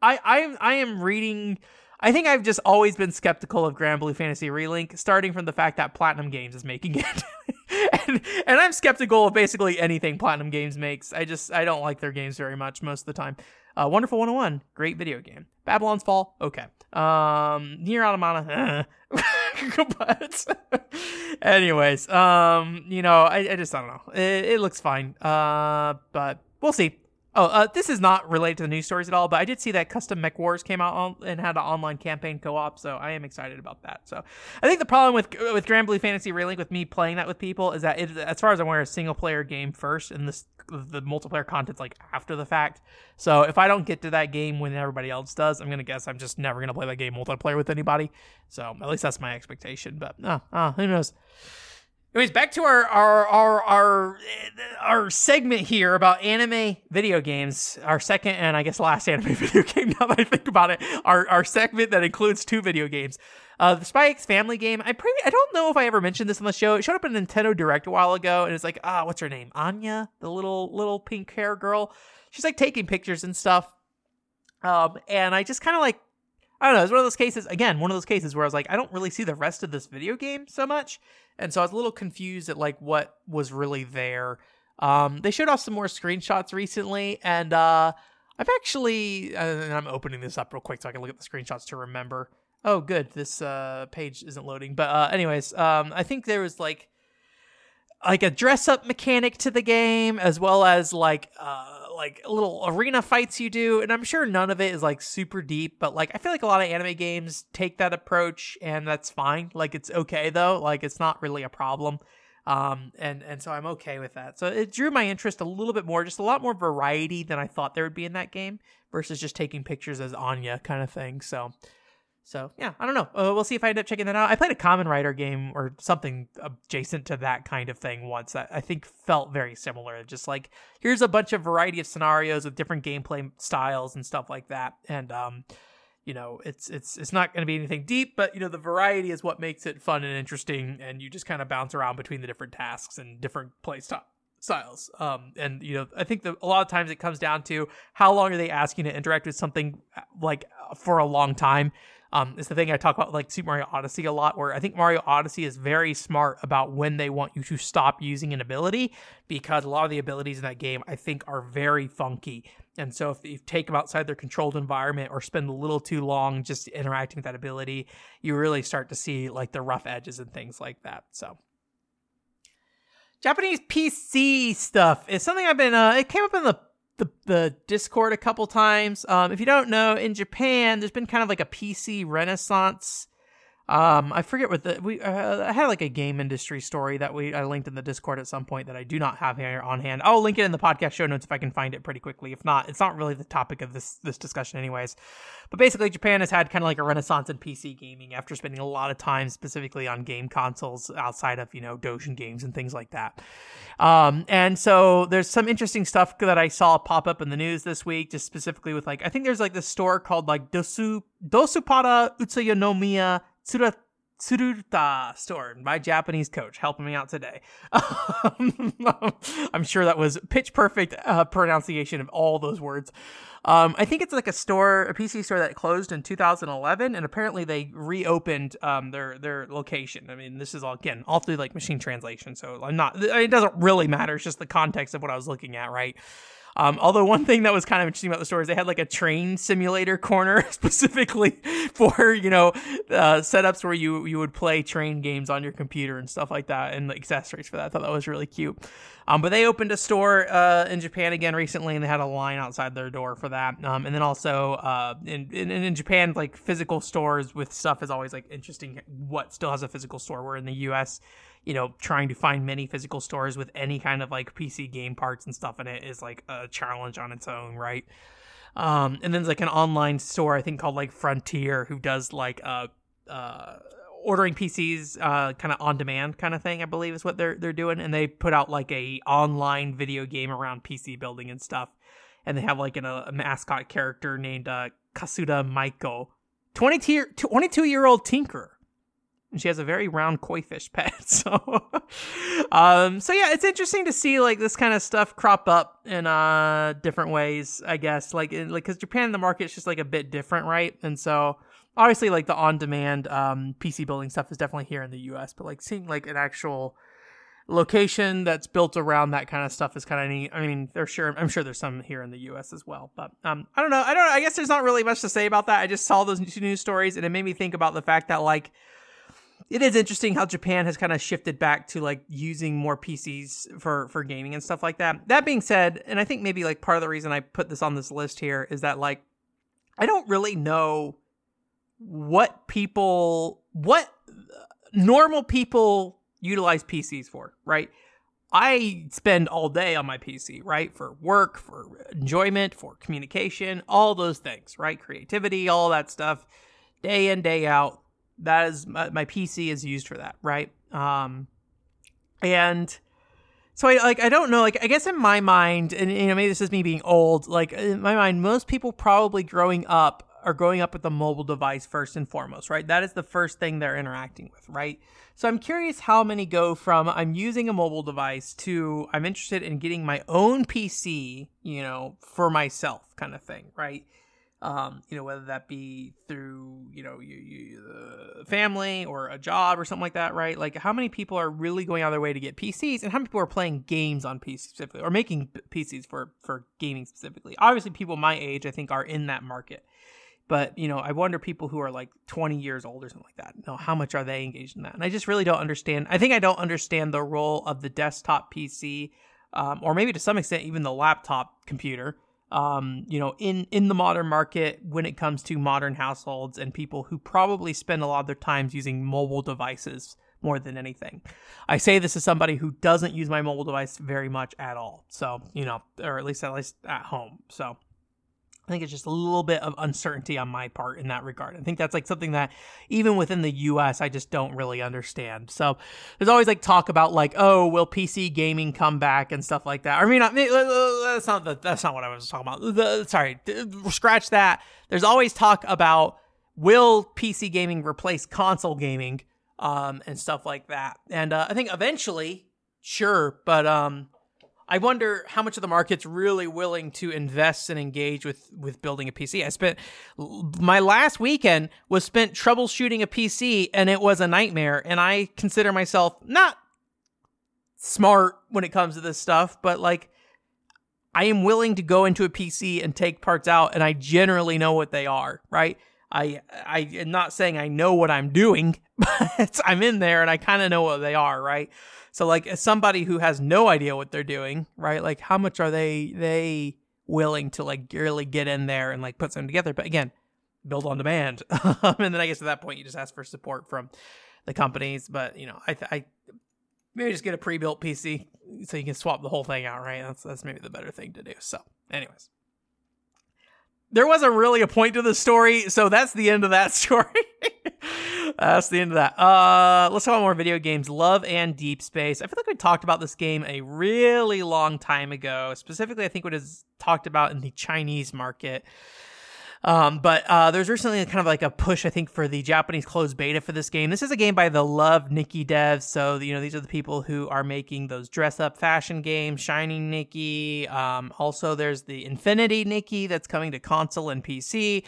I I am I am reading. I think I've just always been skeptical of Granblue Fantasy Relink, starting from the fact that Platinum Games is making it, and and I'm skeptical of basically anything Platinum Games makes. I just I don't like their games very much most of the time. Uh, Wonderful 101, great video game. Babylon's Fall, okay. Um, Nier Automata, but anyways, um, you know, I, I just I don't know. It, it looks fine. Uh, but we'll see. Oh, uh, this is not related to the news stories at all, but I did see that Custom Mech Wars came out on, and had an online campaign co-op, so I am excited about that. So I think the problem with with Granblue Fantasy Relink with me playing that with people is that it, as far as I'm aware, a single player game first, and this the multiplayer content's like after the fact. So if I don't get to that game when everybody else does, I'm gonna guess I'm just never gonna play that game multiplayer with anybody. So at least that's my expectation. But uh, uh who knows? Anyways, back to our our our our our segment here about anime video games. Our second and I guess last anime video game. Now that I think about it, our our segment that includes two video games. Uh, the Spy X Family game. I pretty I don't know if I ever mentioned this on the show. It showed up in Nintendo Direct a while ago, and it's like ah, what's her name? Anya, the little little pink hair girl. She's like taking pictures and stuff. Um, and I just kind of like I don't know. It's one of those cases, again, one of those cases where I was like, I don't really see the rest of this video game so much. And so I was a little confused at like what was really there. Um, they showed off some more screenshots recently, and uh, I've actually, and I'm opening this up real quick so I can look at the screenshots to remember. Oh, good. This uh, page isn't loading. But, uh, anyways, um, I think there was like, like a dress up mechanic to the game, as well as like, uh, like little arena fights you do and i'm sure none of it is like super deep but like i feel like a lot of anime games take that approach and that's fine. Like it's okay though. Like it's not really a problem. Um and and so i'm okay with that. So it drew my interest a little bit more just a lot more variety than i thought there would be in that game versus just taking pictures as anya kind of thing. So so yeah, I don't know. Uh, we'll see if I end up checking that out. I played a Kamen Rider game or something adjacent to that kind of thing once that I think felt very similar. Just like here's a bunch of variety of scenarios with different gameplay styles and stuff like that. And um, you know, it's it's it's not going to be anything deep, but you know, the variety is what makes it fun and interesting. And you just kind of bounce around between the different tasks and different play styles styles. Um, and you know, I think that a lot of times it comes down to how long are they asking to interact with something like for a long time. Um, it's the thing I talk about like Super Mario Odyssey a lot, where I think Mario Odyssey is very smart about when they want you to stop using an ability because a lot of the abilities in that game I think are very funky. And so if you take them outside their controlled environment or spend a little too long just interacting with that ability, you really start to see like the rough edges and things like that. So Japanese PC stuff is something I've been. Uh, it came up in the the the Discord a couple times. Um, if you don't know, in Japan, there's been kind of like a PC renaissance um, I forget what the we uh, I had like a game industry story that we I linked in the Discord at some point that I do not have here on hand. I'll link it in the podcast show notes if I can find it pretty quickly. If not, it's not really the topic of this this discussion, anyways. But basically, Japan has had kind of like a renaissance in PC gaming after spending a lot of time specifically on game consoles outside of you know Dojin games and things like that. Um, and so there's some interesting stuff that I saw pop up in the news this week, just specifically with like I think there's like this store called like Dosu Dosupara Utsunomiya Tsura, Tsuruta store, my Japanese coach, helping me out today. I'm sure that was pitch perfect uh, pronunciation of all those words. Um, I think it's like a store, a PC store that closed in 2011, and apparently they reopened um, their their location. I mean, this is all again all through like machine translation, so I'm not. It doesn't really matter. It's just the context of what I was looking at, right? Um, although one thing that was kind of interesting about the store is they had like a train simulator corner specifically for you know uh, setups where you you would play train games on your computer and stuff like that, and accessories for that. I thought that was really cute. Um, but they opened a store uh, in Japan again recently, and they had a line outside their door for that. Um, and then also uh, in, in, in Japan, like physical stores with stuff is always like interesting. What still has a physical store? Where in the U.S you know, trying to find many physical stores with any kind of like PC game parts and stuff in it is like a challenge on its own, right? Um, and then there's like an online store I think called like Frontier who does like uh uh ordering PCs uh kind of on demand kind of thing I believe is what they're they're doing. And they put out like a online video game around PC building and stuff. And they have like an, a mascot character named uh Kasuda Maiko 22 22 year old tinker she has a very round koi fish pet. So, um, so yeah, it's interesting to see like this kind of stuff crop up in uh different ways. I guess like in, like because Japan the market is just like a bit different, right? And so obviously like the on demand um PC building stuff is definitely here in the U.S., but like seeing like an actual location that's built around that kind of stuff is kind of neat. I mean, there's sure I'm sure there's some here in the U.S. as well, but um, I don't know. I don't. I guess there's not really much to say about that. I just saw those two news stories and it made me think about the fact that like it is interesting how Japan has kind of shifted back to like using more PCs for for gaming and stuff like that. That being said, and I think maybe like part of the reason I put this on this list here is that like I don't really know what people what uh, normal people utilize PCs for, right? I spend all day on my PC, right? For work, for enjoyment, for communication, all those things, right? Creativity, all that stuff, day in, day out that is my, my PC is used for that, right? Um, and so I like I don't know like I guess in my mind and you know maybe this is me being old like in my mind most people probably growing up are growing up with a mobile device first and foremost right? That is the first thing they're interacting with right? So I'm curious how many go from I'm using a mobile device to I'm interested in getting my own PC you know for myself kind of thing right um, you know, whether that be through, you know, you, you, uh, family or a job or something like that, right? Like, how many people are really going out of their way to get PCs, and how many people are playing games on PC specifically, or making PCs for for gaming specifically? Obviously, people my age, I think, are in that market. But you know, I wonder people who are like 20 years old or something like that. You know, how much are they engaged in that? And I just really don't understand. I think I don't understand the role of the desktop PC, um, or maybe to some extent even the laptop computer um, you know, in in the modern market when it comes to modern households and people who probably spend a lot of their times using mobile devices more than anything. I say this as somebody who doesn't use my mobile device very much at all. So, you know, or at least at least at home. So, I think it's just a little bit of uncertainty on my part in that regard. I think that's like something that even within the US, I just don't really understand. So there's always like talk about like, oh, will PC gaming come back and stuff like that. I mean, that's not the, that's not what I was talking about. The, sorry, scratch that. There's always talk about will PC gaming replace console gaming um, and stuff like that. And uh, I think eventually, sure, but um, I wonder how much of the market's really willing to invest and engage with with building a PC. I spent my last weekend was spent troubleshooting a PC and it was a nightmare and I consider myself not smart when it comes to this stuff, but like I am willing to go into a PC and take parts out and I generally know what they are, right? I I am not saying I know what I'm doing, but I'm in there and I kind of know what they are, right? So like as somebody who has no idea what they're doing, right? Like how much are they they willing to like really get in there and like put something together? But again, build on demand. and then I guess at that point you just ask for support from the companies. But you know, I, I maybe just get a pre-built PC so you can swap the whole thing out, right? That's that's maybe the better thing to do. So, anyways. There wasn't really a point to the story, so that's the end of that story. That's the end of that. Uh, let's talk about more video games. Love and Deep Space. I feel like we talked about this game a really long time ago. Specifically, I think what is talked about in the Chinese market. Um, but uh, there's recently kind of like a push, I think, for the Japanese closed beta for this game. This is a game by the Love Nikki devs. So, you know, these are the people who are making those dress up fashion games, Shining Nikki. Um, also, there's the Infinity Nikki that's coming to console and PC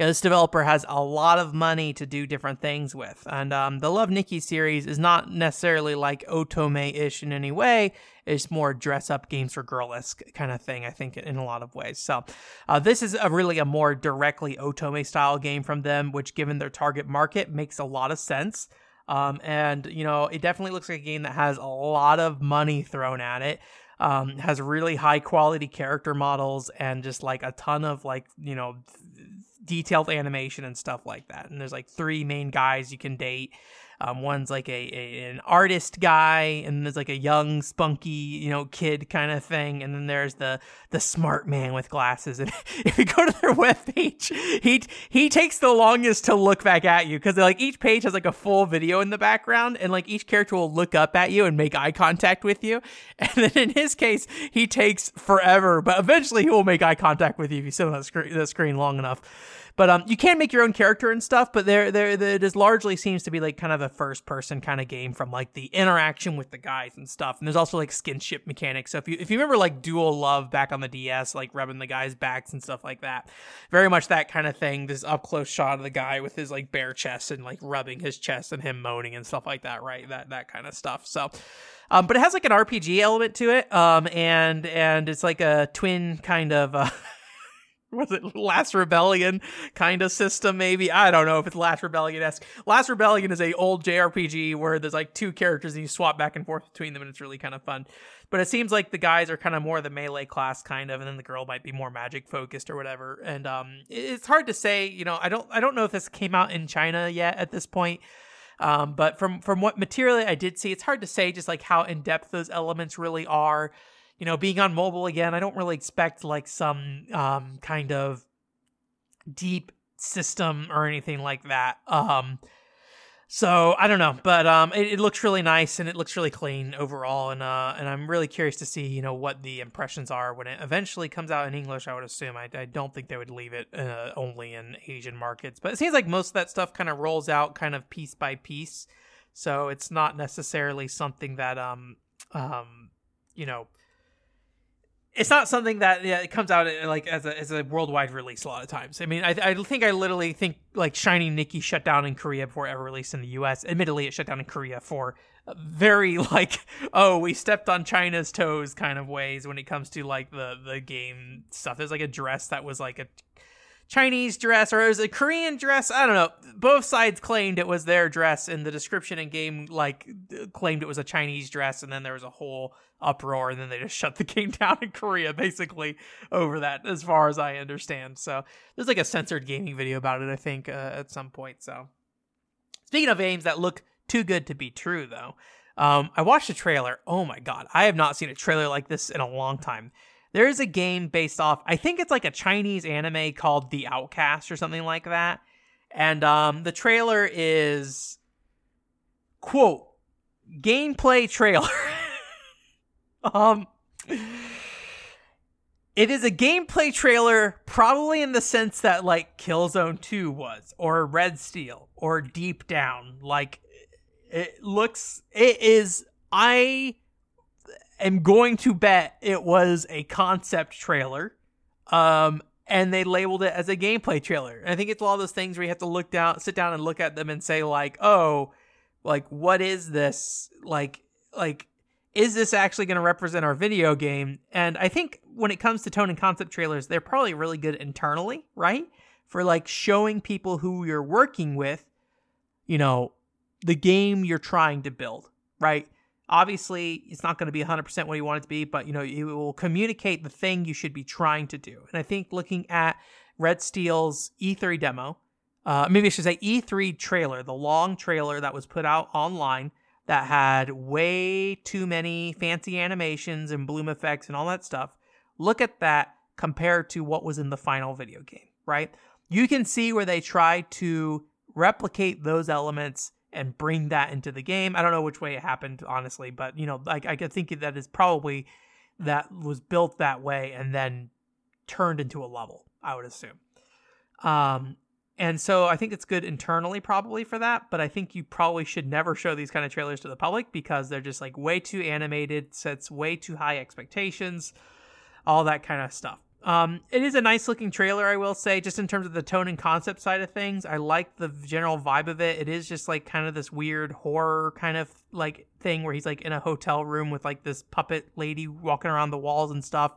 know, this developer has a lot of money to do different things with. And um, the Love Nikki series is not necessarily like Otome ish in any way. It's more dress up games for girl esque kind of thing, I think, in a lot of ways. So, uh, this is a really a more directly Otome style game from them, which, given their target market, makes a lot of sense. Um, and, you know, it definitely looks like a game that has a lot of money thrown at it. Um, has really high quality character models and just like a ton of like you know detailed animation and stuff like that. And there's like three main guys you can date. Um, one's like a, a, an artist guy, and there's like a young, spunky, you know, kid kind of thing, and then there's the the smart man with glasses. And if you go to their webpage, he he takes the longest to look back at you because like each page has like a full video in the background, and like each character will look up at you and make eye contact with you. And then in his case, he takes forever, but eventually he will make eye contact with you if you sit on the, sc- the screen long enough. But um, you can make your own character and stuff, but there, there, it is largely seems to be like kind of a first person kind of game from like the interaction with the guys and stuff. And there's also like skinship mechanics. So if you if you remember like Dual Love back on the DS, like rubbing the guys' backs and stuff like that, very much that kind of thing. This up close shot of the guy with his like bare chest and like rubbing his chest and him moaning and stuff like that, right? That that kind of stuff. So. Um, but it has like an RPG element to it, um, and and it's like a twin kind of uh, was it Last Rebellion kind of system maybe I don't know if it's Last Rebellion esque. Last Rebellion is a old JRPG where there's like two characters and you swap back and forth between them and it's really kind of fun. But it seems like the guys are kind of more the melee class kind of, and then the girl might be more magic focused or whatever. And um, it's hard to say. You know, I don't I don't know if this came out in China yet at this point. Um, but from from what material I did see, it's hard to say just like how in depth those elements really are you know, being on mobile again, I don't really expect like some um, kind of deep system or anything like that. Um, so I don't know, but um, it, it, looks really nice and it looks really clean overall, and uh, and I'm really curious to see you know what the impressions are when it eventually comes out in English. I would assume I, I don't think they would leave it uh, only in Asian markets, but it seems like most of that stuff kind of rolls out kind of piece by piece, so it's not necessarily something that um um you know it's not something that yeah, it comes out uh, like as a as a worldwide release a lot of times. I mean, I, I think I literally think like Shining Nikki shut down in Korea before ever released in the U.S. Admittedly, it shut down in Korea for very like oh we stepped on China's toes kind of ways when it comes to like the the game stuff. There's like a dress that was like a Chinese dress or it was a Korean dress. I don't know. Both sides claimed it was their dress, and the description and game like claimed it was a Chinese dress, and then there was a whole uproar, and then they just shut the game down in Korea basically over that, as far as I understand. So there's like a censored gaming video about it, I think, uh, at some point. So speaking of games that look too good to be true, though. Um, I watched a trailer. Oh my god, I have not seen a trailer like this in a long time there is a game based off i think it's like a chinese anime called the outcast or something like that. And um the trailer is quote gameplay trailer. Um it is a gameplay trailer probably in the sense that like killzone 2 was or red steel or deep down. Like it looks it is i am going to bet it was a concept trailer. Um, and they labeled it as a gameplay trailer. And I think it's a lot of those things where you have to look down, sit down and look at them and say like, "Oh, like what is this? Like like is this actually going to represent our video game?" And I think when it comes to tone and concept trailers, they're probably really good internally, right? For like showing people who you're working with, you know, the game you're trying to build, right? Obviously, it's not going to be 100% what you want it to be, but you know, it will communicate the thing you should be trying to do. And I think looking at Red Steel's E3 demo, uh, maybe I should say E3 trailer, the long trailer that was put out online that had way too many fancy animations and bloom effects and all that stuff. Look at that compared to what was in the final video game, right? You can see where they tried to replicate those elements and bring that into the game. I don't know which way it happened, honestly, but you know, like I think that is probably that was built that way and then turned into a level. I would assume. Um, and so I think it's good internally, probably for that. But I think you probably should never show these kind of trailers to the public because they're just like way too animated, sets way too high expectations, all that kind of stuff. Um, it is a nice looking trailer, I will say, just in terms of the tone and concept side of things. I like the general vibe of it. It is just like kind of this weird horror kind of like thing where he's like in a hotel room with like this puppet lady walking around the walls and stuff.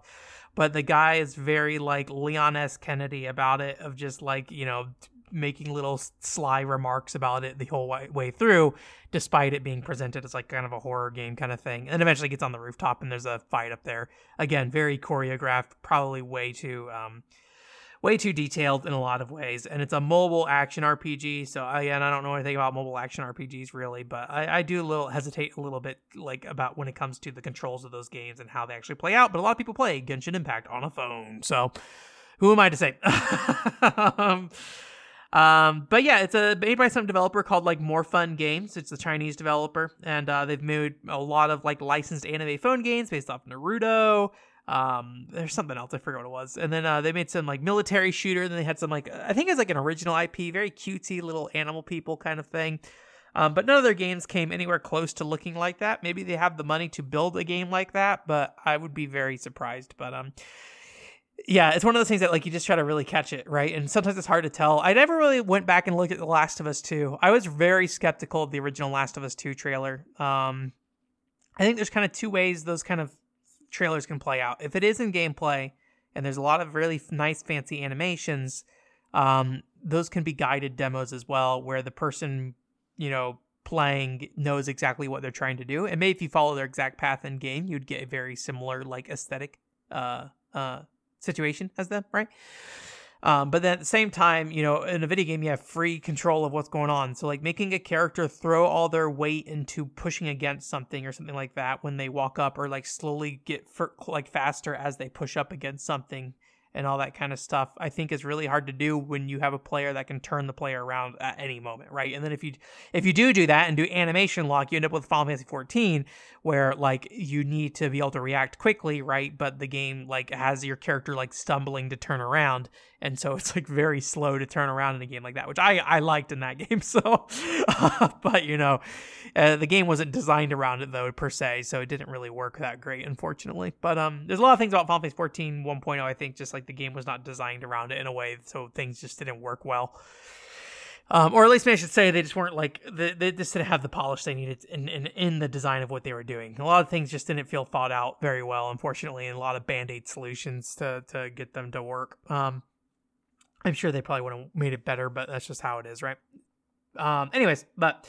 But the guy is very like Leon S. Kennedy about it, of just like, you know, making little sly remarks about it the whole way through, despite it being presented as like kind of a horror game kind of thing. And eventually gets on the rooftop and there's a fight up there. Again, very choreographed, probably way too um, way too detailed in a lot of ways. And it's a mobile action RPG. So again, I don't know anything about mobile action RPGs really, but I, I do a little hesitate a little bit like about when it comes to the controls of those games and how they actually play out. But a lot of people play Genshin Impact on a phone, so who am I to say? um, um, but yeah, it's a made by some developer called like More Fun Games. It's a Chinese developer, and uh, they've made a lot of like licensed anime phone games based off Naruto. Um, there's something else I forget what it was, and then uh, they made some like military shooter. Then they had some like I think it's like an original IP, very cutesy little animal people kind of thing. Um, but none of their games came anywhere close to looking like that. Maybe they have the money to build a game like that, but I would be very surprised. But um, yeah, it's one of those things that like you just try to really catch it, right? And sometimes it's hard to tell. I never really went back and looked at The Last of Us 2. I was very skeptical of the original Last of Us 2 trailer. Um I think there's kind of two ways those kind of trailers can play out. If it is in gameplay and there's a lot of really nice fancy animations. Um, those can be guided demos as well, where the person, you know, playing knows exactly what they're trying to do. And maybe if you follow their exact path in game, you'd get a very similar like aesthetic uh uh situation as them, right? Um, but then at the same time, you know, in a video game, you have free control of what's going on. So, like making a character throw all their weight into pushing against something or something like that when they walk up, or like slowly get for, like faster as they push up against something and all that kind of stuff, I think is really hard to do when you have a player that can turn the player around at any moment, right? And then if you if you do do that and do animation lock, you end up with Final Fantasy 14 where like you need to be able to react quickly, right? But the game like has your character like stumbling to turn around, and so it's like very slow to turn around in a game like that, which I I liked in that game. So, uh, but you know, uh, the game wasn't designed around it though per se, so it didn't really work that great, unfortunately. But um, there's a lot of things about Final Fantasy 14 1.0. I think just like the game was not designed around it in a way, so things just didn't work well. Um, or at least I should say they just weren't like they, they just didn't have the polish they needed in, in in the design of what they were doing. A lot of things just didn't feel thought out very well, unfortunately, and a lot of band aid solutions to to get them to work. Um, I'm sure they probably would have made it better, but that's just how it is, right? Um, anyways, but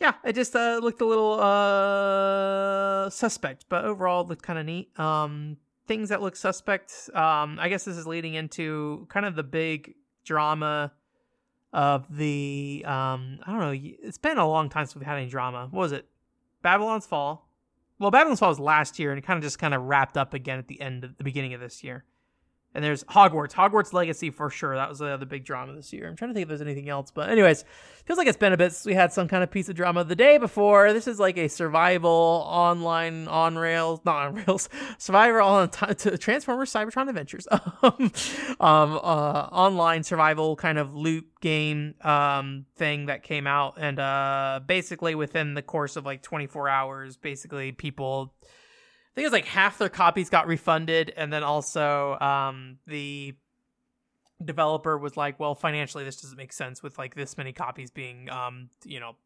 yeah, it just uh, looked a little uh suspect, but overall it looked kind of neat. Um, things that look suspect. Um, I guess this is leading into kind of the big drama of the um I don't know, it's been a long time since we've had any drama. What was it? Babylon's Fall. Well, Babylon's Fall was last year and it kind of just kind of wrapped up again at the end of the beginning of this year. And there's Hogwarts, Hogwarts Legacy for sure. That was the other big drama this year. I'm trying to think if there's anything else, but anyways, feels like it's been a bit since we had some kind of piece of drama the day before. This is like a survival online on rails, not on rails, survivor on t- to Transformers Cybertron Adventures, um, um, uh, online survival kind of loop game um thing that came out, and uh, basically within the course of like 24 hours, basically people I think it's like half their copies got refunded, and then also um, the developer was like, "Well, financially, this doesn't make sense with like this many copies being, um, you know,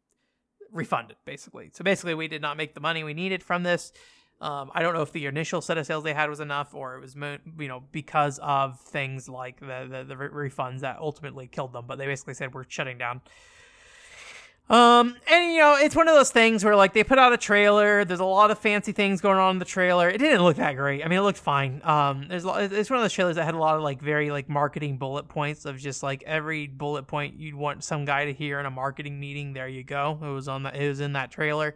refunded." Basically, so basically, we did not make the money we needed from this. Um, I don't know if the initial set of sales they had was enough, or it was you know because of things like the the, the refunds that ultimately killed them. But they basically said we're shutting down um, and you know, it's one of those things where like they put out a trailer. There's a lot of fancy things going on in the trailer. It didn't look that great. I mean, it looked fine. Um, there's it's one of those trailers that had a lot of like very like marketing bullet points of just like every bullet point you'd want some guy to hear in a marketing meeting. There you go. It was on that. It was in that trailer.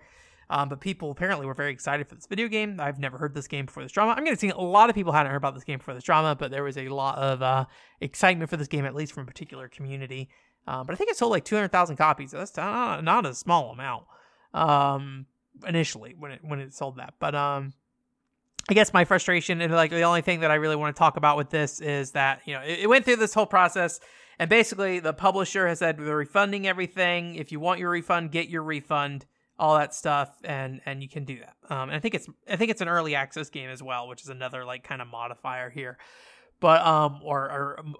Um, but people apparently were very excited for this video game. I've never heard this game before this drama. I'm going to see a lot of people hadn't heard about this game before this drama, but there was a lot of uh, excitement for this game, at least from a particular community. Um, but I think it sold like 200,000 copies. That's not, not a small amount um, initially when it when it sold that. But um, I guess my frustration and like the only thing that I really want to talk about with this is that you know it, it went through this whole process. And basically, the publisher has said we're refunding everything. If you want your refund, get your refund, all that stuff, and and you can do that. Um, and I think it's I think it's an early access game as well, which is another like kind of modifier here but um or, or um,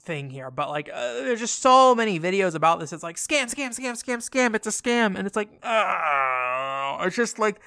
thing here but like uh, there's just so many videos about this it's like scam scam scam scam scam it's a scam and it's like uh, it's just like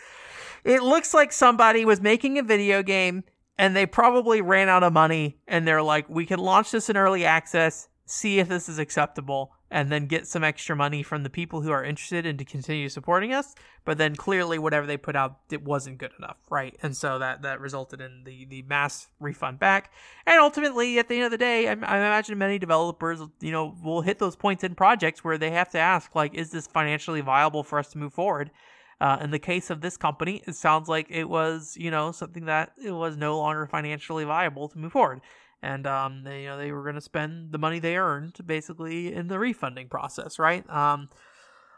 it looks like somebody was making a video game and they probably ran out of money and they're like we can launch this in early access see if this is acceptable and then get some extra money from the people who are interested and to continue supporting us. But then clearly whatever they put out it wasn't good enough, right? And so that that resulted in the the mass refund back. And ultimately, at the end of the day, I, I imagine many developers, you know, will hit those points in projects where they have to ask, like, is this financially viable for us to move forward? Uh, in the case of this company, it sounds like it was, you know, something that it was no longer financially viable to move forward and um, they, you know they were going to spend the money they earned basically in the refunding process, right? Um,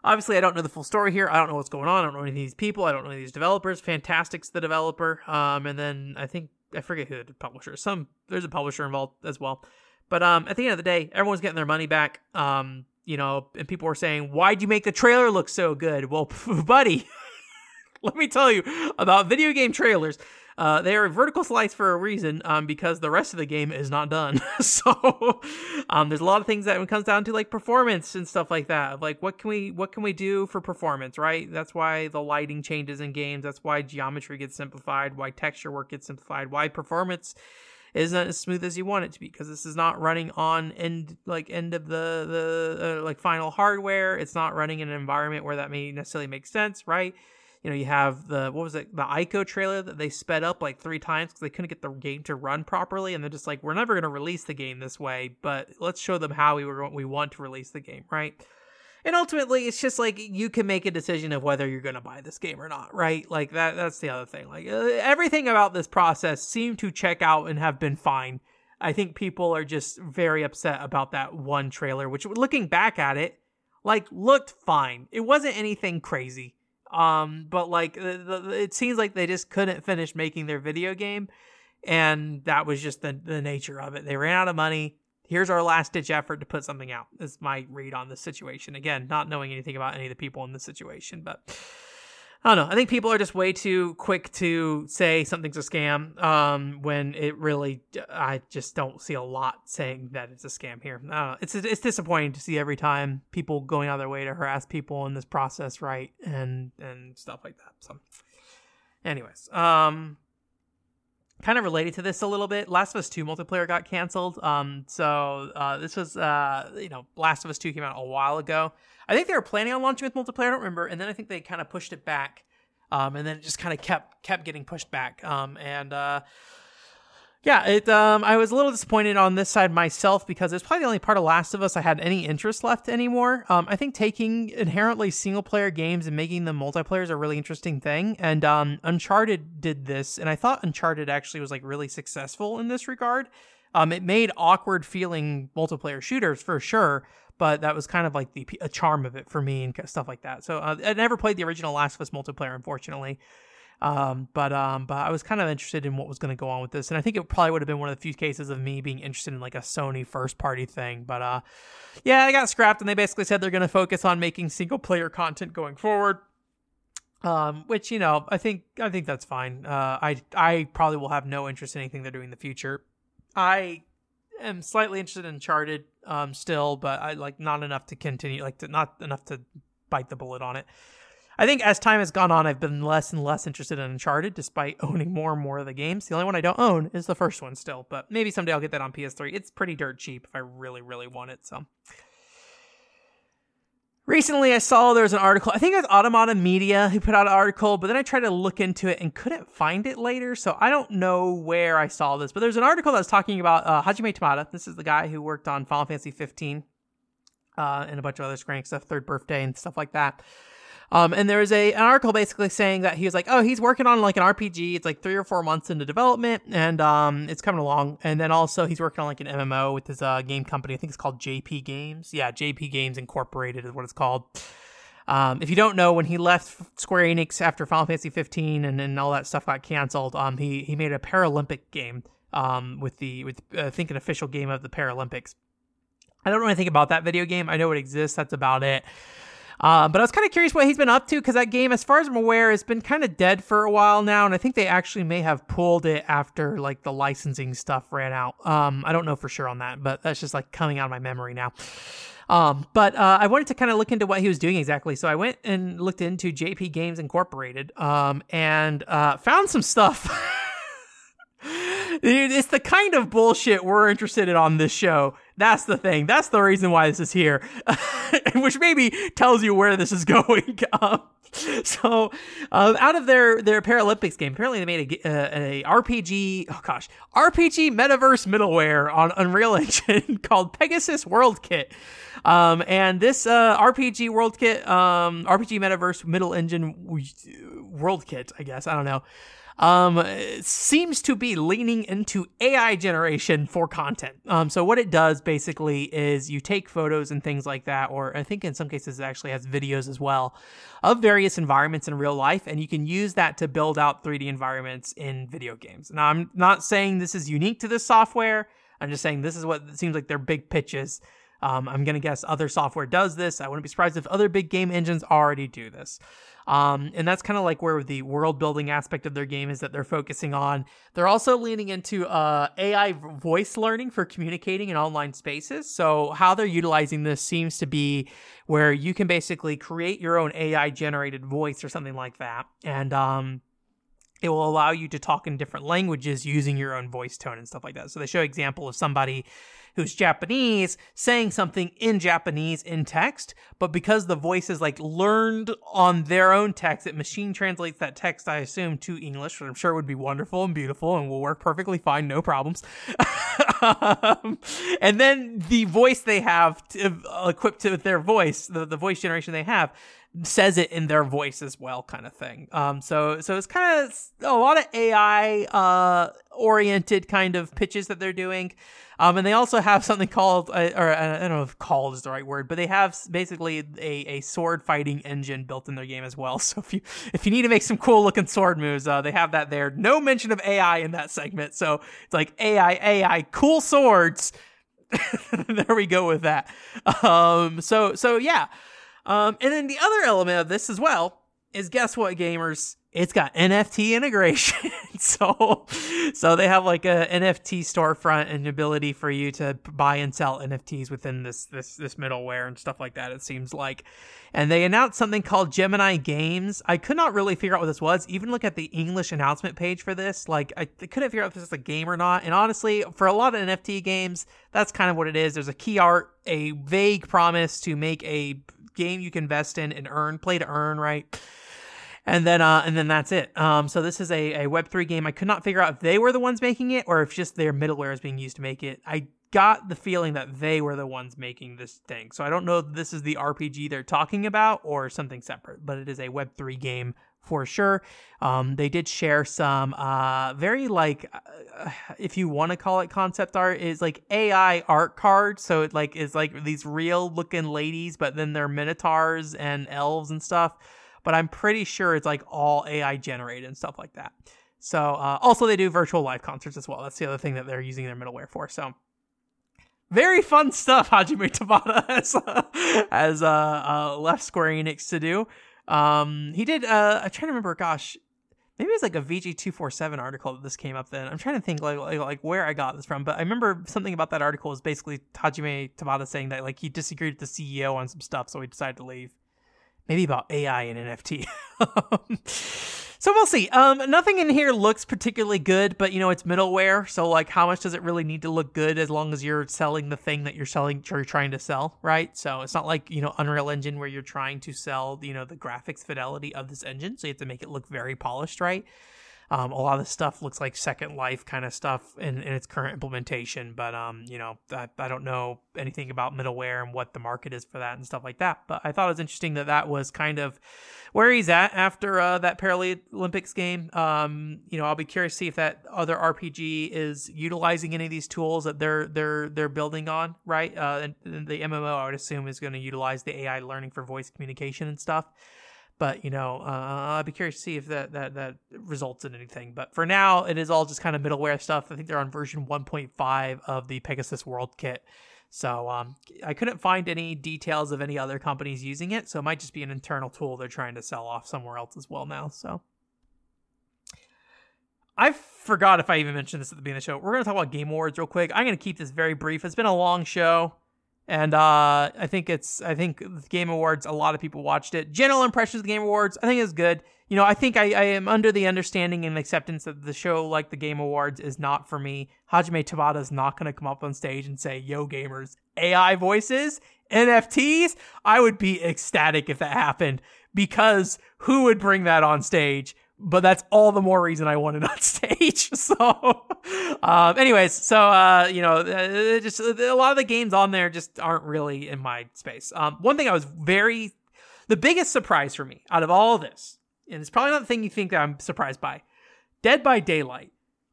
obviously, I don't know the full story here. I don't know what's going on. I don't know any of these people. I don't know any of these developers. Fntastic's the developer, um, and then I think I forget who the publisher. Some there's a publisher involved as well. But um, at the end of the day, everyone's getting their money back. Um, you know, and people were saying, "Why'd you make the trailer look so good?" Well, buddy, let me tell you about video game trailers. Uh, they are vertical slice for a reason, um, because the rest of the game is not done. so, um, there's a lot of things that when it comes down to like performance and stuff like that. Like, what can we what can we do for performance? Right. That's why the lighting changes in games. That's why geometry gets simplified. Why texture work gets simplified. Why performance isn't as smooth as you want it to be because this is not running on end like end of the the uh, like final hardware. It's not running in an environment where that may necessarily make sense, right? You know, you have the what was it, the Ico trailer that they sped up like three times because they couldn't get the game to run properly, and they're just like, we're never going to release the game this way, but let's show them how we were we want to release the game, right? and ultimately it's just like you can make a decision of whether you're going to buy this game or not right? Like that that's the other thing. Like uh, everything about this process seemed to check out and have been fine. I think people are just very upset about that one trailer which looking back at it like looked fine. It wasn't anything crazy um but like the, the, it seems like they just couldn't finish making their video game and that was just the, the nature of it. They ran out of money. Here's our last ditch effort to put something out is my read on this situation. Again not knowing anything about any of the people in this situation but i don't know. I think people are just way too quick to say something's a scam um, when it really i just don't see a lot saying that it's a scam here. It's it's disappointing to see every time people going out of their way to harass people in this process right and and stuff like that so. Anyways um kind of related to this a little bit. Last of Us 2 multiplayer got canceled. Um, so uh, this was, uh, you know, Last of Us 2 came out a while ago. I think they were planning on launching with multiplayer. I don't remember. And then I think they kind of pushed it back. Um, and then it just kind of kept kept getting pushed back. Um, and uh, yeah, it. Um, I was a little disappointed on this side myself because it's probably the only part of Last of Us I had any interest left anymore. Um, I think taking inherently single player games and making them multiplayer is a really interesting thing. And um, Uncharted did this, and I thought Uncharted actually was like really successful in this regard. Um, it made awkward feeling multiplayer shooters for sure, but that was kind of like the charm of it for me and stuff like that. So uh, I never played the original Last of Us multiplayer, unfortunately. Um, but um, but I was kind of interested in what was going to go on with this, and I think it probably would have been one of the few cases of me being interested in like a Sony first party thing. But uh, yeah, I got scrapped, and they basically said they're going to focus on making single player content going forward. Um, which you know, I think I think that's fine. Uh, I I probably will have no interest in anything they're doing in the future. I am slightly interested in Uncharted um, still, but I like not enough to continue, like to, not enough to bite the bullet on it. I think as time has gone on, I've been less and less interested in Uncharted, despite owning more and more of the games. The only one I don't own is the first one still, but maybe someday I'll get that on PS3. It's pretty dirt cheap if I really, really want it. So recently, I saw there was an article. I think it was Automaton Media who put out an article, but then I tried to look into it and couldn't find it later. So I don't know where I saw this, but there's an article that was talking about uh, Hajime Tabata. This is the guy who worked on Final Fantasy 15 uh, and a bunch of other Square stuff, Third Birthday and stuff like that. Um, and there was a an article basically saying that he was like, oh, he's working on like an RPG. It's like three or four months into development, and um, it's coming along. And then also he's working on like an MMO with his uh, game company. I think it's called JP Games. Yeah, JP Games Incorporated is what it's called. Um, if you don't know, when he left Square Enix after Final Fantasy 15 and, and all that stuff got canceled, um, he he made a Paralympic game um, with the with uh, I think an official game of the Paralympics. I don't know anything about that video game. I know it exists. That's about it. Uh, but I was kind of curious what he's been up to because that game, as far as I'm aware, has been kind of dead for a while now, and I think they actually may have pulled it after like the licensing stuff ran out. Um, I don't know for sure on that, but that's just like coming out of my memory now. Um, but uh, I wanted to kind of look into what he was doing exactly, so I went and looked into JP Games Incorporated, um, and uh, found some stuff. it's the kind of bullshit we're interested in on this show. That's the thing. That's the reason why this is here, which maybe tells you where this is going. Um, so, uh, out of their their Paralympics game, apparently they made a, uh, a RPG. Oh gosh, RPG metaverse middleware on Unreal Engine called Pegasus World Kit. Um, and this uh, RPG World Kit, um, RPG Metaverse Middle Engine World Kit, I guess I don't know um, seems to be leaning into AI generation for content. Um, so what it does basically is you take photos and things like that, or I think in some cases it actually has videos as well of various environments in real life, and you can use that to build out 3D environments in video games. Now, I'm not saying this is unique to this software. I'm just saying this is what seems like their big pitches. Um, I'm going to guess other software does this. I wouldn't be surprised if other big game engines already do this. Um, and that's kind of like where the world building aspect of their game is that they're focusing on. They're also leaning into uh, AI voice learning for communicating in online spaces. So, how they're utilizing this seems to be where you can basically create your own AI generated voice or something like that. And, um, it will allow you to talk in different languages using your own voice tone and stuff like that. So they show example of somebody who's Japanese saying something in Japanese in text, but because the voice is like learned on their own text, it machine translates that text, I assume, to English, which I'm sure would be wonderful and beautiful and will work perfectly fine, no problems. um, and then the voice they have to, uh, equipped to their voice, the, the voice generation they have, says it in their voice as well, kind of thing. Um, so so it's kind of a lot of AI uh oriented kind of pitches that they're doing. Um, and they also have something called, uh, or I don't know if "called" is the right word, but they have basically a, a sword fighting engine built in their game as well. So if you if you need to make some cool looking sword moves, uh, they have that there. No mention of AI in that segment, so it's like AI, AI, cool swords. there we go with that. Um, so so yeah. Um, and then the other element of this as well is guess what, gamers? It's got NFT integration. so, so they have like a NFT storefront and ability for you to buy and sell NFTs within this this this middleware and stuff like that. It seems like, and they announced something called Gemini Games. I could not really figure out what this was. Even look at the English announcement page for this. Like I couldn't figure out if this is a game or not. And honestly, for a lot of NFT games, that's kind of what it is. There's a key art, a vague promise to make a game you can invest in and earn, play to earn, right? And then, uh, and then that's it. Um, so this is a, a Web3 game. I could not figure out if they were the ones making it or if just their middleware is being used to make it. I got the feeling that they were the ones making this thing. So I don't know if this is the RPG they're talking about or something separate, but it is a Web3 game for sure. Um, they did share some uh, very like, uh, if you want to call it concept art, is like AI art cards. So it like is like these real looking ladies, but then they're minotaurs and elves and stuff. But I'm pretty sure it's like all AI generated and stuff like that. So uh, also they do virtual live concerts as well. That's the other thing that they're using their middleware for. So very fun stuff Hajime Tabata has, uh, has uh, uh, left Square Enix to do. Um, he did. Uh, I'm trying to remember. Gosh, maybe it was like a VG two four seven article that this came up. Then I'm trying to think like, like, like where I got this from. But I remember something about that article was basically Hajime Tabata saying that like he disagreed with the CEO on some stuff, so he decided to leave. Maybe about AI and NFT. So we'll see. Um, nothing in here looks particularly good, but you know it's middleware, so like, how much does it really need to look good as long as you're selling the thing that you're selling, you're trying to sell, right? So it's not like you know Unreal Engine where you're trying to sell, you know, the graphics fidelity of this engine, so you have to make it look very polished, right? Um, a lot of the stuff looks like Second Life kind of stuff in, in its current implementation, but um, you know, I, I don't know anything about middleware and what the market is for that and stuff like that. But I thought it was interesting that that was kind of where he's at after uh, that Paralympics game. Um, you know, I'll be curious to see if that other RPG is utilizing any of these tools that they're they're they're building on, right? Uh, and, the MMO, I would assume, is going to utilize the AI learning for voice communication and stuff. But you know, uh, I'd be curious to see if that, that that results in anything. But for now, it is all just kind of middleware stuff. I think they're on version 1.5 of the Pegasus World Kit. So um, I couldn't find any details of any other companies using it. So it might just be an internal tool they're trying to sell off somewhere else as well now. So I forgot if I even mentioned this at the beginning of the show. We're going to talk about Game Awards real quick. I'm going to keep this very brief. It's been a long show and uh, I think it's I think the Game Awards. A lot of people watched it. General impressions of the Game Awards. I think it's good. You know, I think I, I am under the understanding and acceptance that the show, like the Game Awards, is not for me. Hajime Tabata is not going to come up on stage and say, "Yo, gamers, AI voices, NFTs." I would be ecstatic if that happened because who would bring that on stage? But that's all the more reason I want it on stage. so, um, anyways, so uh, you know, uh, just a lot of the games on there just aren't really in my space. Um, one thing I was very, the biggest surprise for me out of all of this, and it's probably not the thing you think I'm surprised by, Dead by Daylight.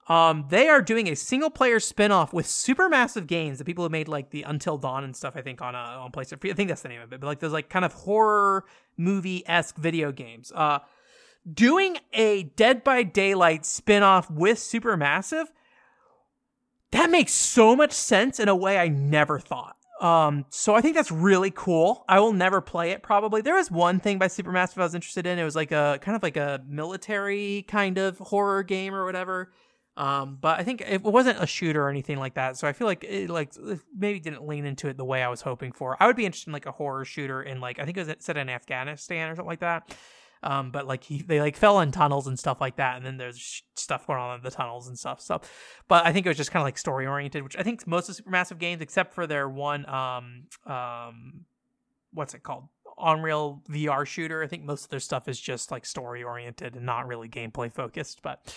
Um, they are doing a single player spin-off with Supermassive Games, the people who made like the Until Dawn and stuff, I think, on uh, on PlayStation. I think that's the name of it, but like those like kind of horror movie esque video games. Uh doing a Dead by Daylight spin-off with Supermassive, that makes so much sense in a way I never thought. Um, so I think that's really cool. I will never play it probably. There was one thing by Supermassive I was interested in. It was like a kind of like a military kind of horror game or whatever. Um, but I think it wasn't a shooter or anything like that. So I feel like it like maybe didn't lean into it the way I was hoping for. I would be interested in like a horror shooter in like I think it was set in Afghanistan or something like that. Um, but like he, they like fell in tunnels and stuff like that, and then there's sh- stuff going on in the tunnels and stuff. So, but I think it was just kind of like story oriented, which I think most of Supermassive games, except for their one, um, um, what's it called? Unreal VR shooter. I think most of their stuff is just like story oriented and not really gameplay focused. But,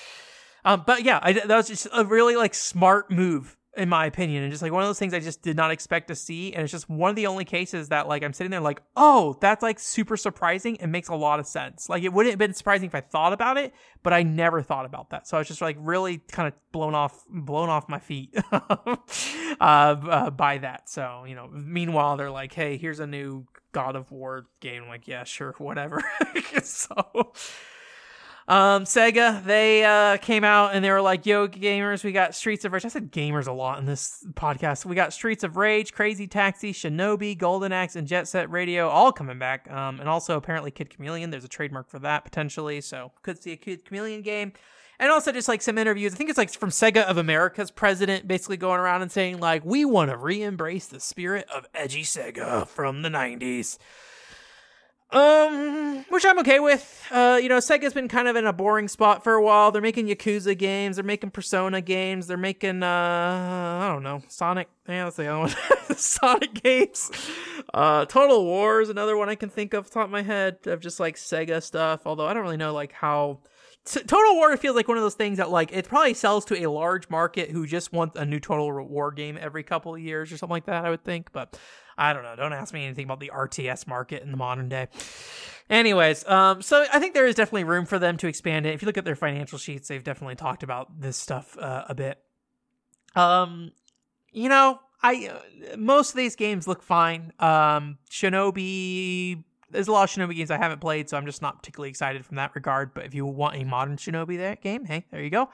um, but yeah, I, that was just a really like smart move in my opinion, and just like one of those things I just did not expect to see. And it's just one of the only cases that like I'm sitting there like, oh, that's like super surprising and makes a lot of sense. Like it wouldn't have been surprising if I thought about it, but I never thought about that. So I was just like really kind of blown off, blown off my feet uh, uh, by that. So you know, meanwhile they're like, hey, here's a new God of War game. I'm like, yeah, sure, whatever. so um, Sega, they uh, came out and they were like, yo, gamers, we got Streets of Rage. I said gamers a lot in this podcast. We got Streets of Rage, Crazy Taxi, Shinobi, Golden Axe, and Jet Set Radio all coming back. Um, and also apparently Kid Chameleon. There's a trademark for that potentially. So could see a Kid Chameleon game. And also just like some interviews. I think it's like from Sega of America's president basically going around and saying, like, we want to re embrace the spirit of edgy Sega from the 90s. Um, which I'm okay with. Uh, you know, Sega's been kind of in a boring spot for a while. They're making Yakuza games, they're making Persona games, they're making uh, I don't know, Sonic. Yeah, that's the other one. Sonic games. Uh, Total War is another one I can think of top of my head of just like Sega stuff. Although I don't really know like how. Total War feels like one of those things that like it probably sells to a large market who just wants a new Total War game every couple of years or something like that. I would think, but I don't know. Don't ask me anything about the RTS market in the modern day. Anyways, um, so I think there is definitely room for them to expand it. If you look at their financial sheets, they've definitely talked about this stuff uh, a bit. Um, you know, I uh, most of these games look fine. Um, Shinobi, there's a lot of Shinobi games I haven't played, so I'm just not particularly excited from that regard. But if you want a modern Shinobi that game, hey, there you go.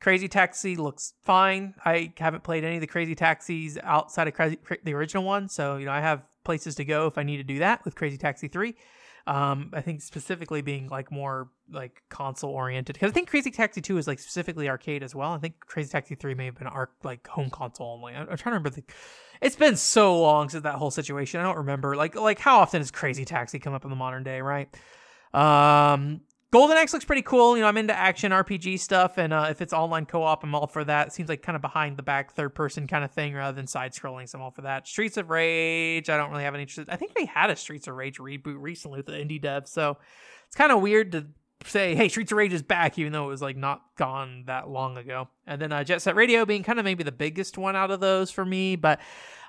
Crazy Taxi looks fine. I haven't played any of the Crazy Taxis outside of Crazy, the original one, so you know I have places to go if I need to do that with Crazy Taxi Three. Um, I think specifically being like more like console oriented because I think Crazy Taxi Two is like specifically arcade as well. I think Crazy Taxi Three may have been arc like home console only. I'm, I'm trying to remember the. It's been so long since that whole situation. I don't remember like like how often does Crazy Taxi come up in the modern day, right? Um, Golden Axe looks pretty cool. You know, I'm into action RPG stuff, and uh, if it's online co-op, I'm all for that. It seems like kind of behind the back, third person kind of thing rather than side scrolling. So I'm all for that. Streets of Rage, I don't really have any interest. I think they had a Streets of Rage reboot recently with the indie dev, so it's kind of weird to say, hey, Streets of Rage is back, even though it was like not gone that long ago. And then uh, Jet Set Radio being kind of maybe the biggest one out of those for me, but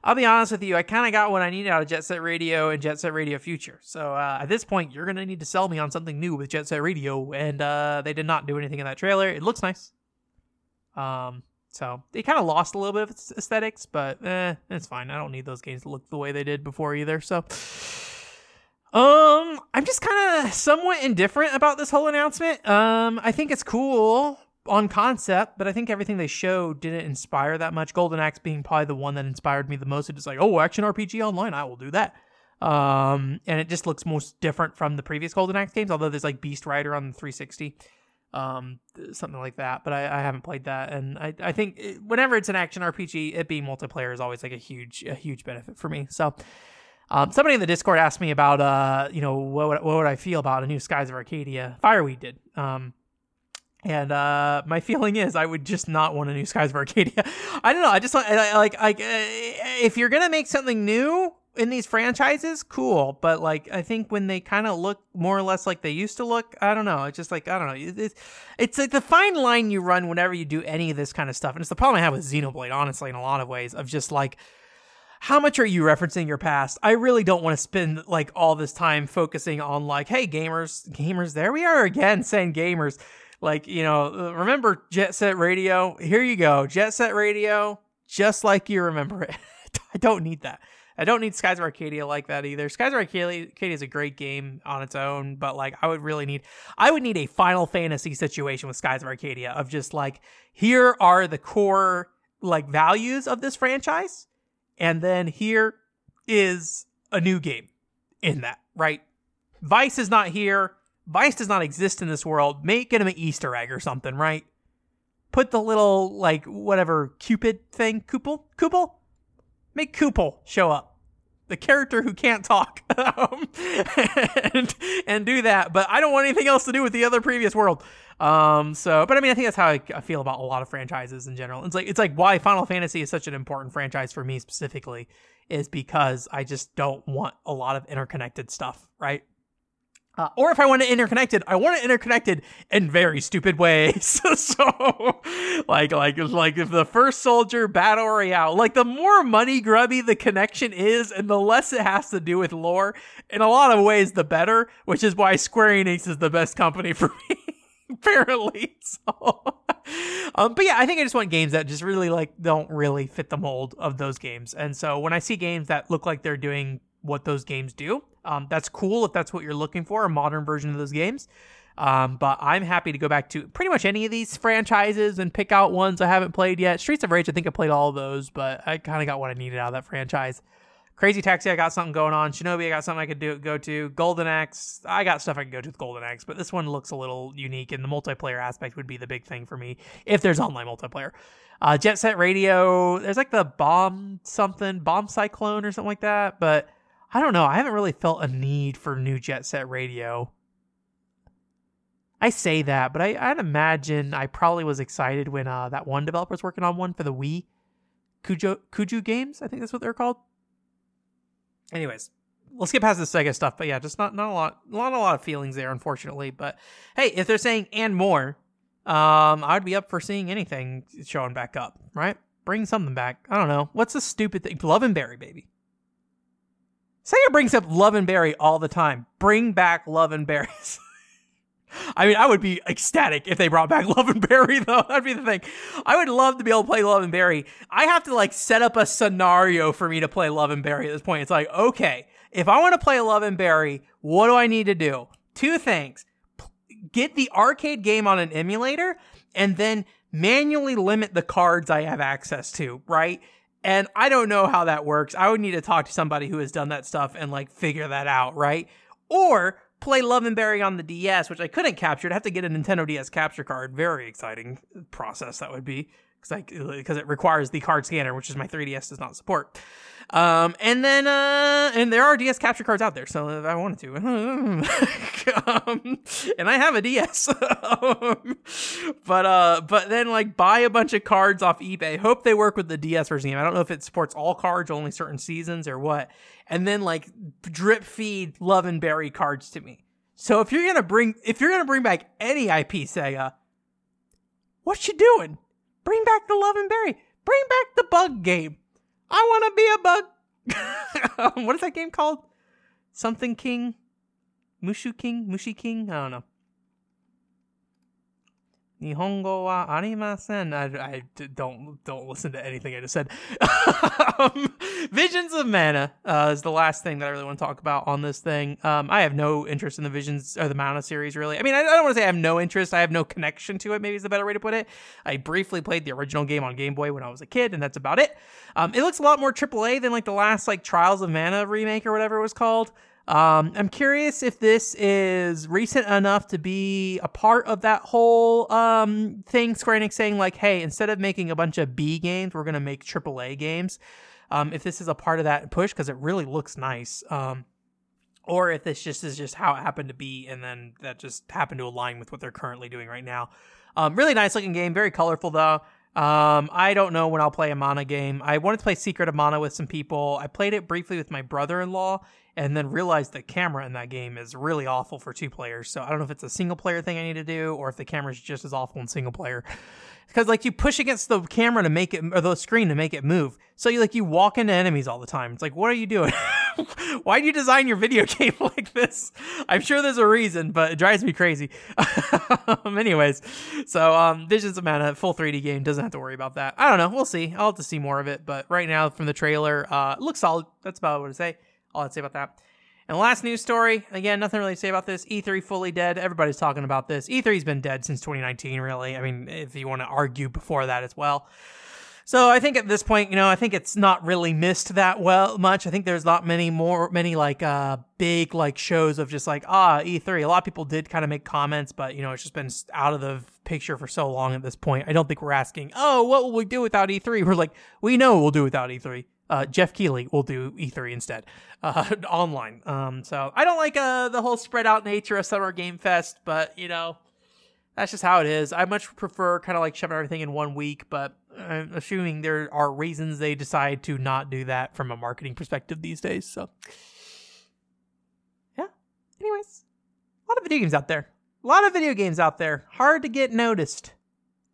I'll be honest with you, I kind of got what I needed out of Jet Set Radio and Jet Set Radio Future. So uh, at this point, you're gonna need to sell me on something new with Jet Set Radio, and uh, they did not do anything in that trailer. It looks nice. Um, so they kind of lost a little bit of its aesthetics, but eh, it's fine. I don't need those games to look the way they did before either. So. Um, I'm just kind of somewhat indifferent about this whole announcement. Um, I think it's cool, on concept, but I think everything they showed didn't inspire that much. Golden Axe being probably the one that inspired me the most. It's like, oh, action RPG online, I will do that. Um, and it just looks most different from the previous Golden Axe games, although there's like Beast Rider on the 360, um, something like that. But I, I haven't played that, and I, I think it, whenever it's an action RPG, it being multiplayer is always like a huge, a huge benefit for me. So. Um, somebody in the Discord asked me about, uh, you know, what would, what would I feel about a new Skies of Arcadia? Fireweed did. Um, and uh, my feeling is I would just not want a new Skies of Arcadia. I don't know. I just like like like uh, if you're gonna make something new in these franchises, cool. But like I think when they kind of look more or less like they used to look, I don't know. It's just like I don't know. It's it's like the fine line you run whenever you do any of this kind of stuff, and it's the problem I have with Xenoblade, honestly, in a lot of ways of just like how much are you referencing your past? I really don't want to spend like all this time focusing on like, hey, gamers, gamers, there we are again saying gamers like, you know, uh, remember Jet Set Radio? Here you go. Jet Set Radio, just like you remember it. I don't need that. I don't need Skies of Arcadia like that either. Skies of Arcadia, Arcadia is a great game on its own, but like I would really need I would need a Final Fantasy situation with Skies of Arcadia of just like here are the core like values of this franchise and then here is a new game in that, right? Vyse is not here. Vyse does not exist in this world. Make it an Easter egg or something, right? Put the little like whatever Cupid thing, Cupil, Cupil, make Cupil show up. The character who can't talk, um, and, and do that. But I don't want anything else to do with the other previous world. Um, so, but I mean, I think that's how I, I, feel about a lot of franchises in general. It's like it's like why Final Fantasy is such an important franchise for me specifically is because I just don't want a lot of interconnected stuff, right? Uh, or if I want it interconnected, I want it interconnected in very stupid ways. so, like, like, like if the first soldier battle royale, like the more money grubby the connection is, and the less it has to do with lore, in a lot of ways, the better. Which is why Square Enix is the best company for me. apparently. So, um, but yeah, I think I just want games that just really like don't really fit the mold of those games. And so when I see games that look like they're doing what those games do, um, that's cool if that's what you're looking for, a modern version of those games. Um, but I'm happy to go back to pretty much any of these franchises and pick out ones I haven't played yet. Streets of Rage, I think I played all of those, but I kind of got what I needed out of that franchise. Crazy Taxi, I got something going on. Shinobi, I got something I could do go to. Golden Axe, I got stuff I could go to with Golden Axe, but this one looks a little unique, and the multiplayer aspect would be the big thing for me if there's online multiplayer. Uh, Jet Set Radio, there's like the bomb something, bomb cyclone or something like that, but I don't know. I haven't really felt a need for new Jet Set Radio. I say that, but I, I'd imagine I probably was excited when uh, that one developer was working on one for the Wii. Kujo Kuju Games, I think that's what they're called. Anyways, let's get past the Sega stuff. But yeah, just not not a lot, not a lot of feelings there, unfortunately. But hey, if they're saying and more, um, I'd be up for seeing anything showing back up. Right? Bring something back. I don't know. What's the stupid thing? Love and Berry, baby. Sega brings up Love and Berry all the time. Bring back Love and Berries. I mean, I would be ecstatic if they brought back Love and Berry, though. That'd be the thing. I would love to be able to play Love and Berry. I have to like set up a scenario for me to play Love and Berry at this point. It's like, okay, if I want to play Love and Berry, what do I need to do? Two things. Get the arcade game on an emulator and then manually limit the cards I have access to, right? And I don't know how that works. I would need to talk to somebody who has done that stuff and like figure that out, right? Or play Love and Berry on the DS, which I couldn't capture. I'd have to get a Nintendo DS capture card. Very exciting process that would be because it requires the card scanner, which is my 3DS does not support. Um, and then uh, and there are DS capture cards out there, so if I wanted to, um, and I have a DS, um, but uh, but then like buy a bunch of cards off eBay. Hope they work with the DS version. I don't know if it supports all cards, only certain seasons, or what. And then like drip feed Love and Berry cards to me. So if you're gonna bring if you're gonna bring back any IP Sega, what you doing? Bring back the Love and Berry. Bring back the bug game. I want to be a bug. what is that game called? Something King? Mushu King? Mushi King? I don't know. Nihongo wa arimasen. I, I don't don't listen to anything I just said. um, Visions of Mana uh, is the last thing that I really want to talk about on this thing. Um, I have no interest in the Visions or the Mana series really. I mean, I, I don't want to say I have no interest. I have no connection to it. Maybe is the better way to put it. I briefly played the original game on Game Boy when I was a kid, and that's about it. Um, it looks a lot more AAA than like the last like Trials of Mana remake or whatever it was called. Um, I'm curious if this is recent enough to be a part of that whole um, thing. Square Enix saying like, "Hey, instead of making a bunch of B games, we're gonna make AAA games." Um, if this is a part of that push, because it really looks nice. Um, or if this just is just how it happened to be, and then that just happened to align with what they're currently doing right now. Um, really nice looking game, very colorful though. Um, I don't know when I'll play a Mana game. I wanted to play Secret of Mana with some people. I played it briefly with my brother-in-law, and then realized the camera in that game is really awful for two players. So I don't know if it's a single player thing I need to do, or if the camera is just as awful in single player. Because like you push against the camera to make it, or the screen to make it move. So you like you walk into enemies all the time. It's like, what are you doing? Why do you design your video game like this? I'm sure there's a reason, but it drives me crazy. um, anyways, so um, Visions of Mana, full 3D game, doesn't have to worry about that. I don't know. We'll see. I'll have to see more of it, but right now from the trailer, uh, looks solid. That's about what I say. All I'd say about that. And last news story, again, nothing really to say about this. E3 fully dead. Everybody's talking about this. E3's been dead since 2019, really. I mean, if you want to argue before that as well. So I think at this point, you know, I think it's not really missed that well much. I think there's not many more, many like uh big like shows of just like ah E3. A lot of people did kind of make comments, but you know, it's just been out of the picture for so long at this point. I don't think we're asking, oh, what will we do without E3? We're like, we know we'll do without E3. Uh, Geoff Keighley will do E3 instead, uh, online. Um, so I don't like uh, the whole spread out nature of Summer Game Fest, but you know, that's just how it is. I much prefer kind of like shoving everything in one week, but I'm assuming there are reasons they decide to not do that from a marketing perspective these days. So, yeah. Anyways, a lot of video games out there. A lot of video games out there. Hard to get noticed.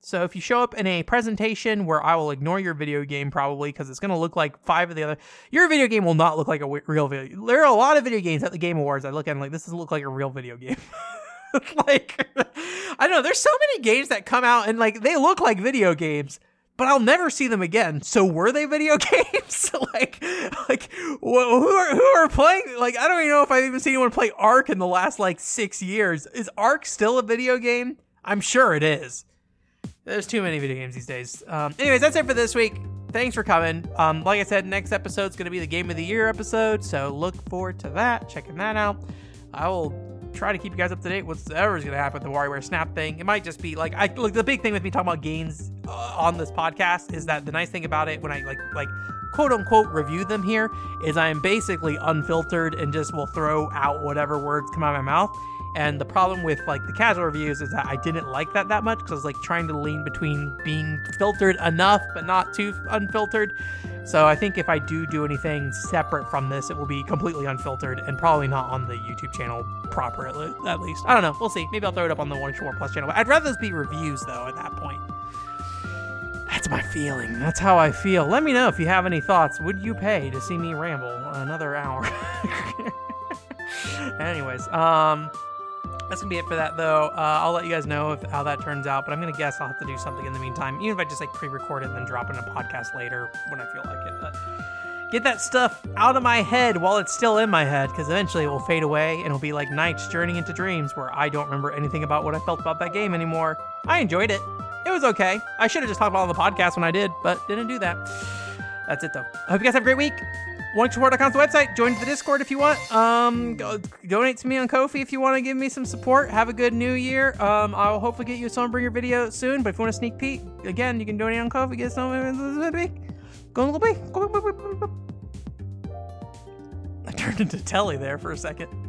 So if you show up in a presentation where I will ignore your video game probably because it's going to look like five of the other, your video game will not look like a w- real video. There are a lot of video games at the Game Awards. I look at them like this doesn't look like a real video game. like I don't know. There's so many games that come out and like they look like video games, but I'll never see them again. So were they video games? like, like who are who are playing? Like, I don't even know if I've even seen anyone play Ark in the last like six years. Is Ark still a video game? I'm sure it is. There's too many video games these days. Um, anyways, that's it for this week. Thanks for coming. Um, like I said, next episode's going to be the Game of the Year episode, so look forward to that. Checking that out. I will try to keep you guys up to date with whatever's going to happen with the WarioWare Snap thing. It might just be like I look. The big thing with me talking about games uh, on this podcast is that the nice thing about it when I like like quote unquote review them here is I am basically unfiltered and just will throw out whatever words come out of my mouth. And the problem with like the casual reviews is that I didn't like that that much because I was like trying to lean between being filtered enough but not too unfiltered. So I think if I do do anything separate from this, it will be completely unfiltered and probably not on the YouTube channel proper at, le- at least. I don't know. We'll see. Maybe I'll throw it up on the One Shore Plus channel. I'd rather this be reviews though at that point. That's my feeling. That's how I feel. Let me know if you have any thoughts. Would you pay to see me ramble another hour? Anyways, um, that's gonna be it for that though. Uh, I'll let you guys know if how that turns out, but I'm gonna guess I'll have to do something in the meantime, even if I just like pre-record it and then drop it in a podcast later when I feel like it. But get that stuff out of my head while it's still in my head, because eventually it will fade away and it'll be like Night's Journey into Dreams, where I don't remember anything about what I felt about that game anymore. I enjoyed it. It was okay. I should have just talked about it on the podcast when I did, but didn't do that. That's it though. I hope you guys have a great week. OneSupport.com's the website. Join the Discord if you want. Um, go, donate to me on Ko-fi if you want to give me some support. Have a good new year. Um, I'll hopefully get you a Sunbringer video soon. But if you want a sneak peek, again, you can donate on Ko-fi. Get some. Go. I turned into Telly there for a second.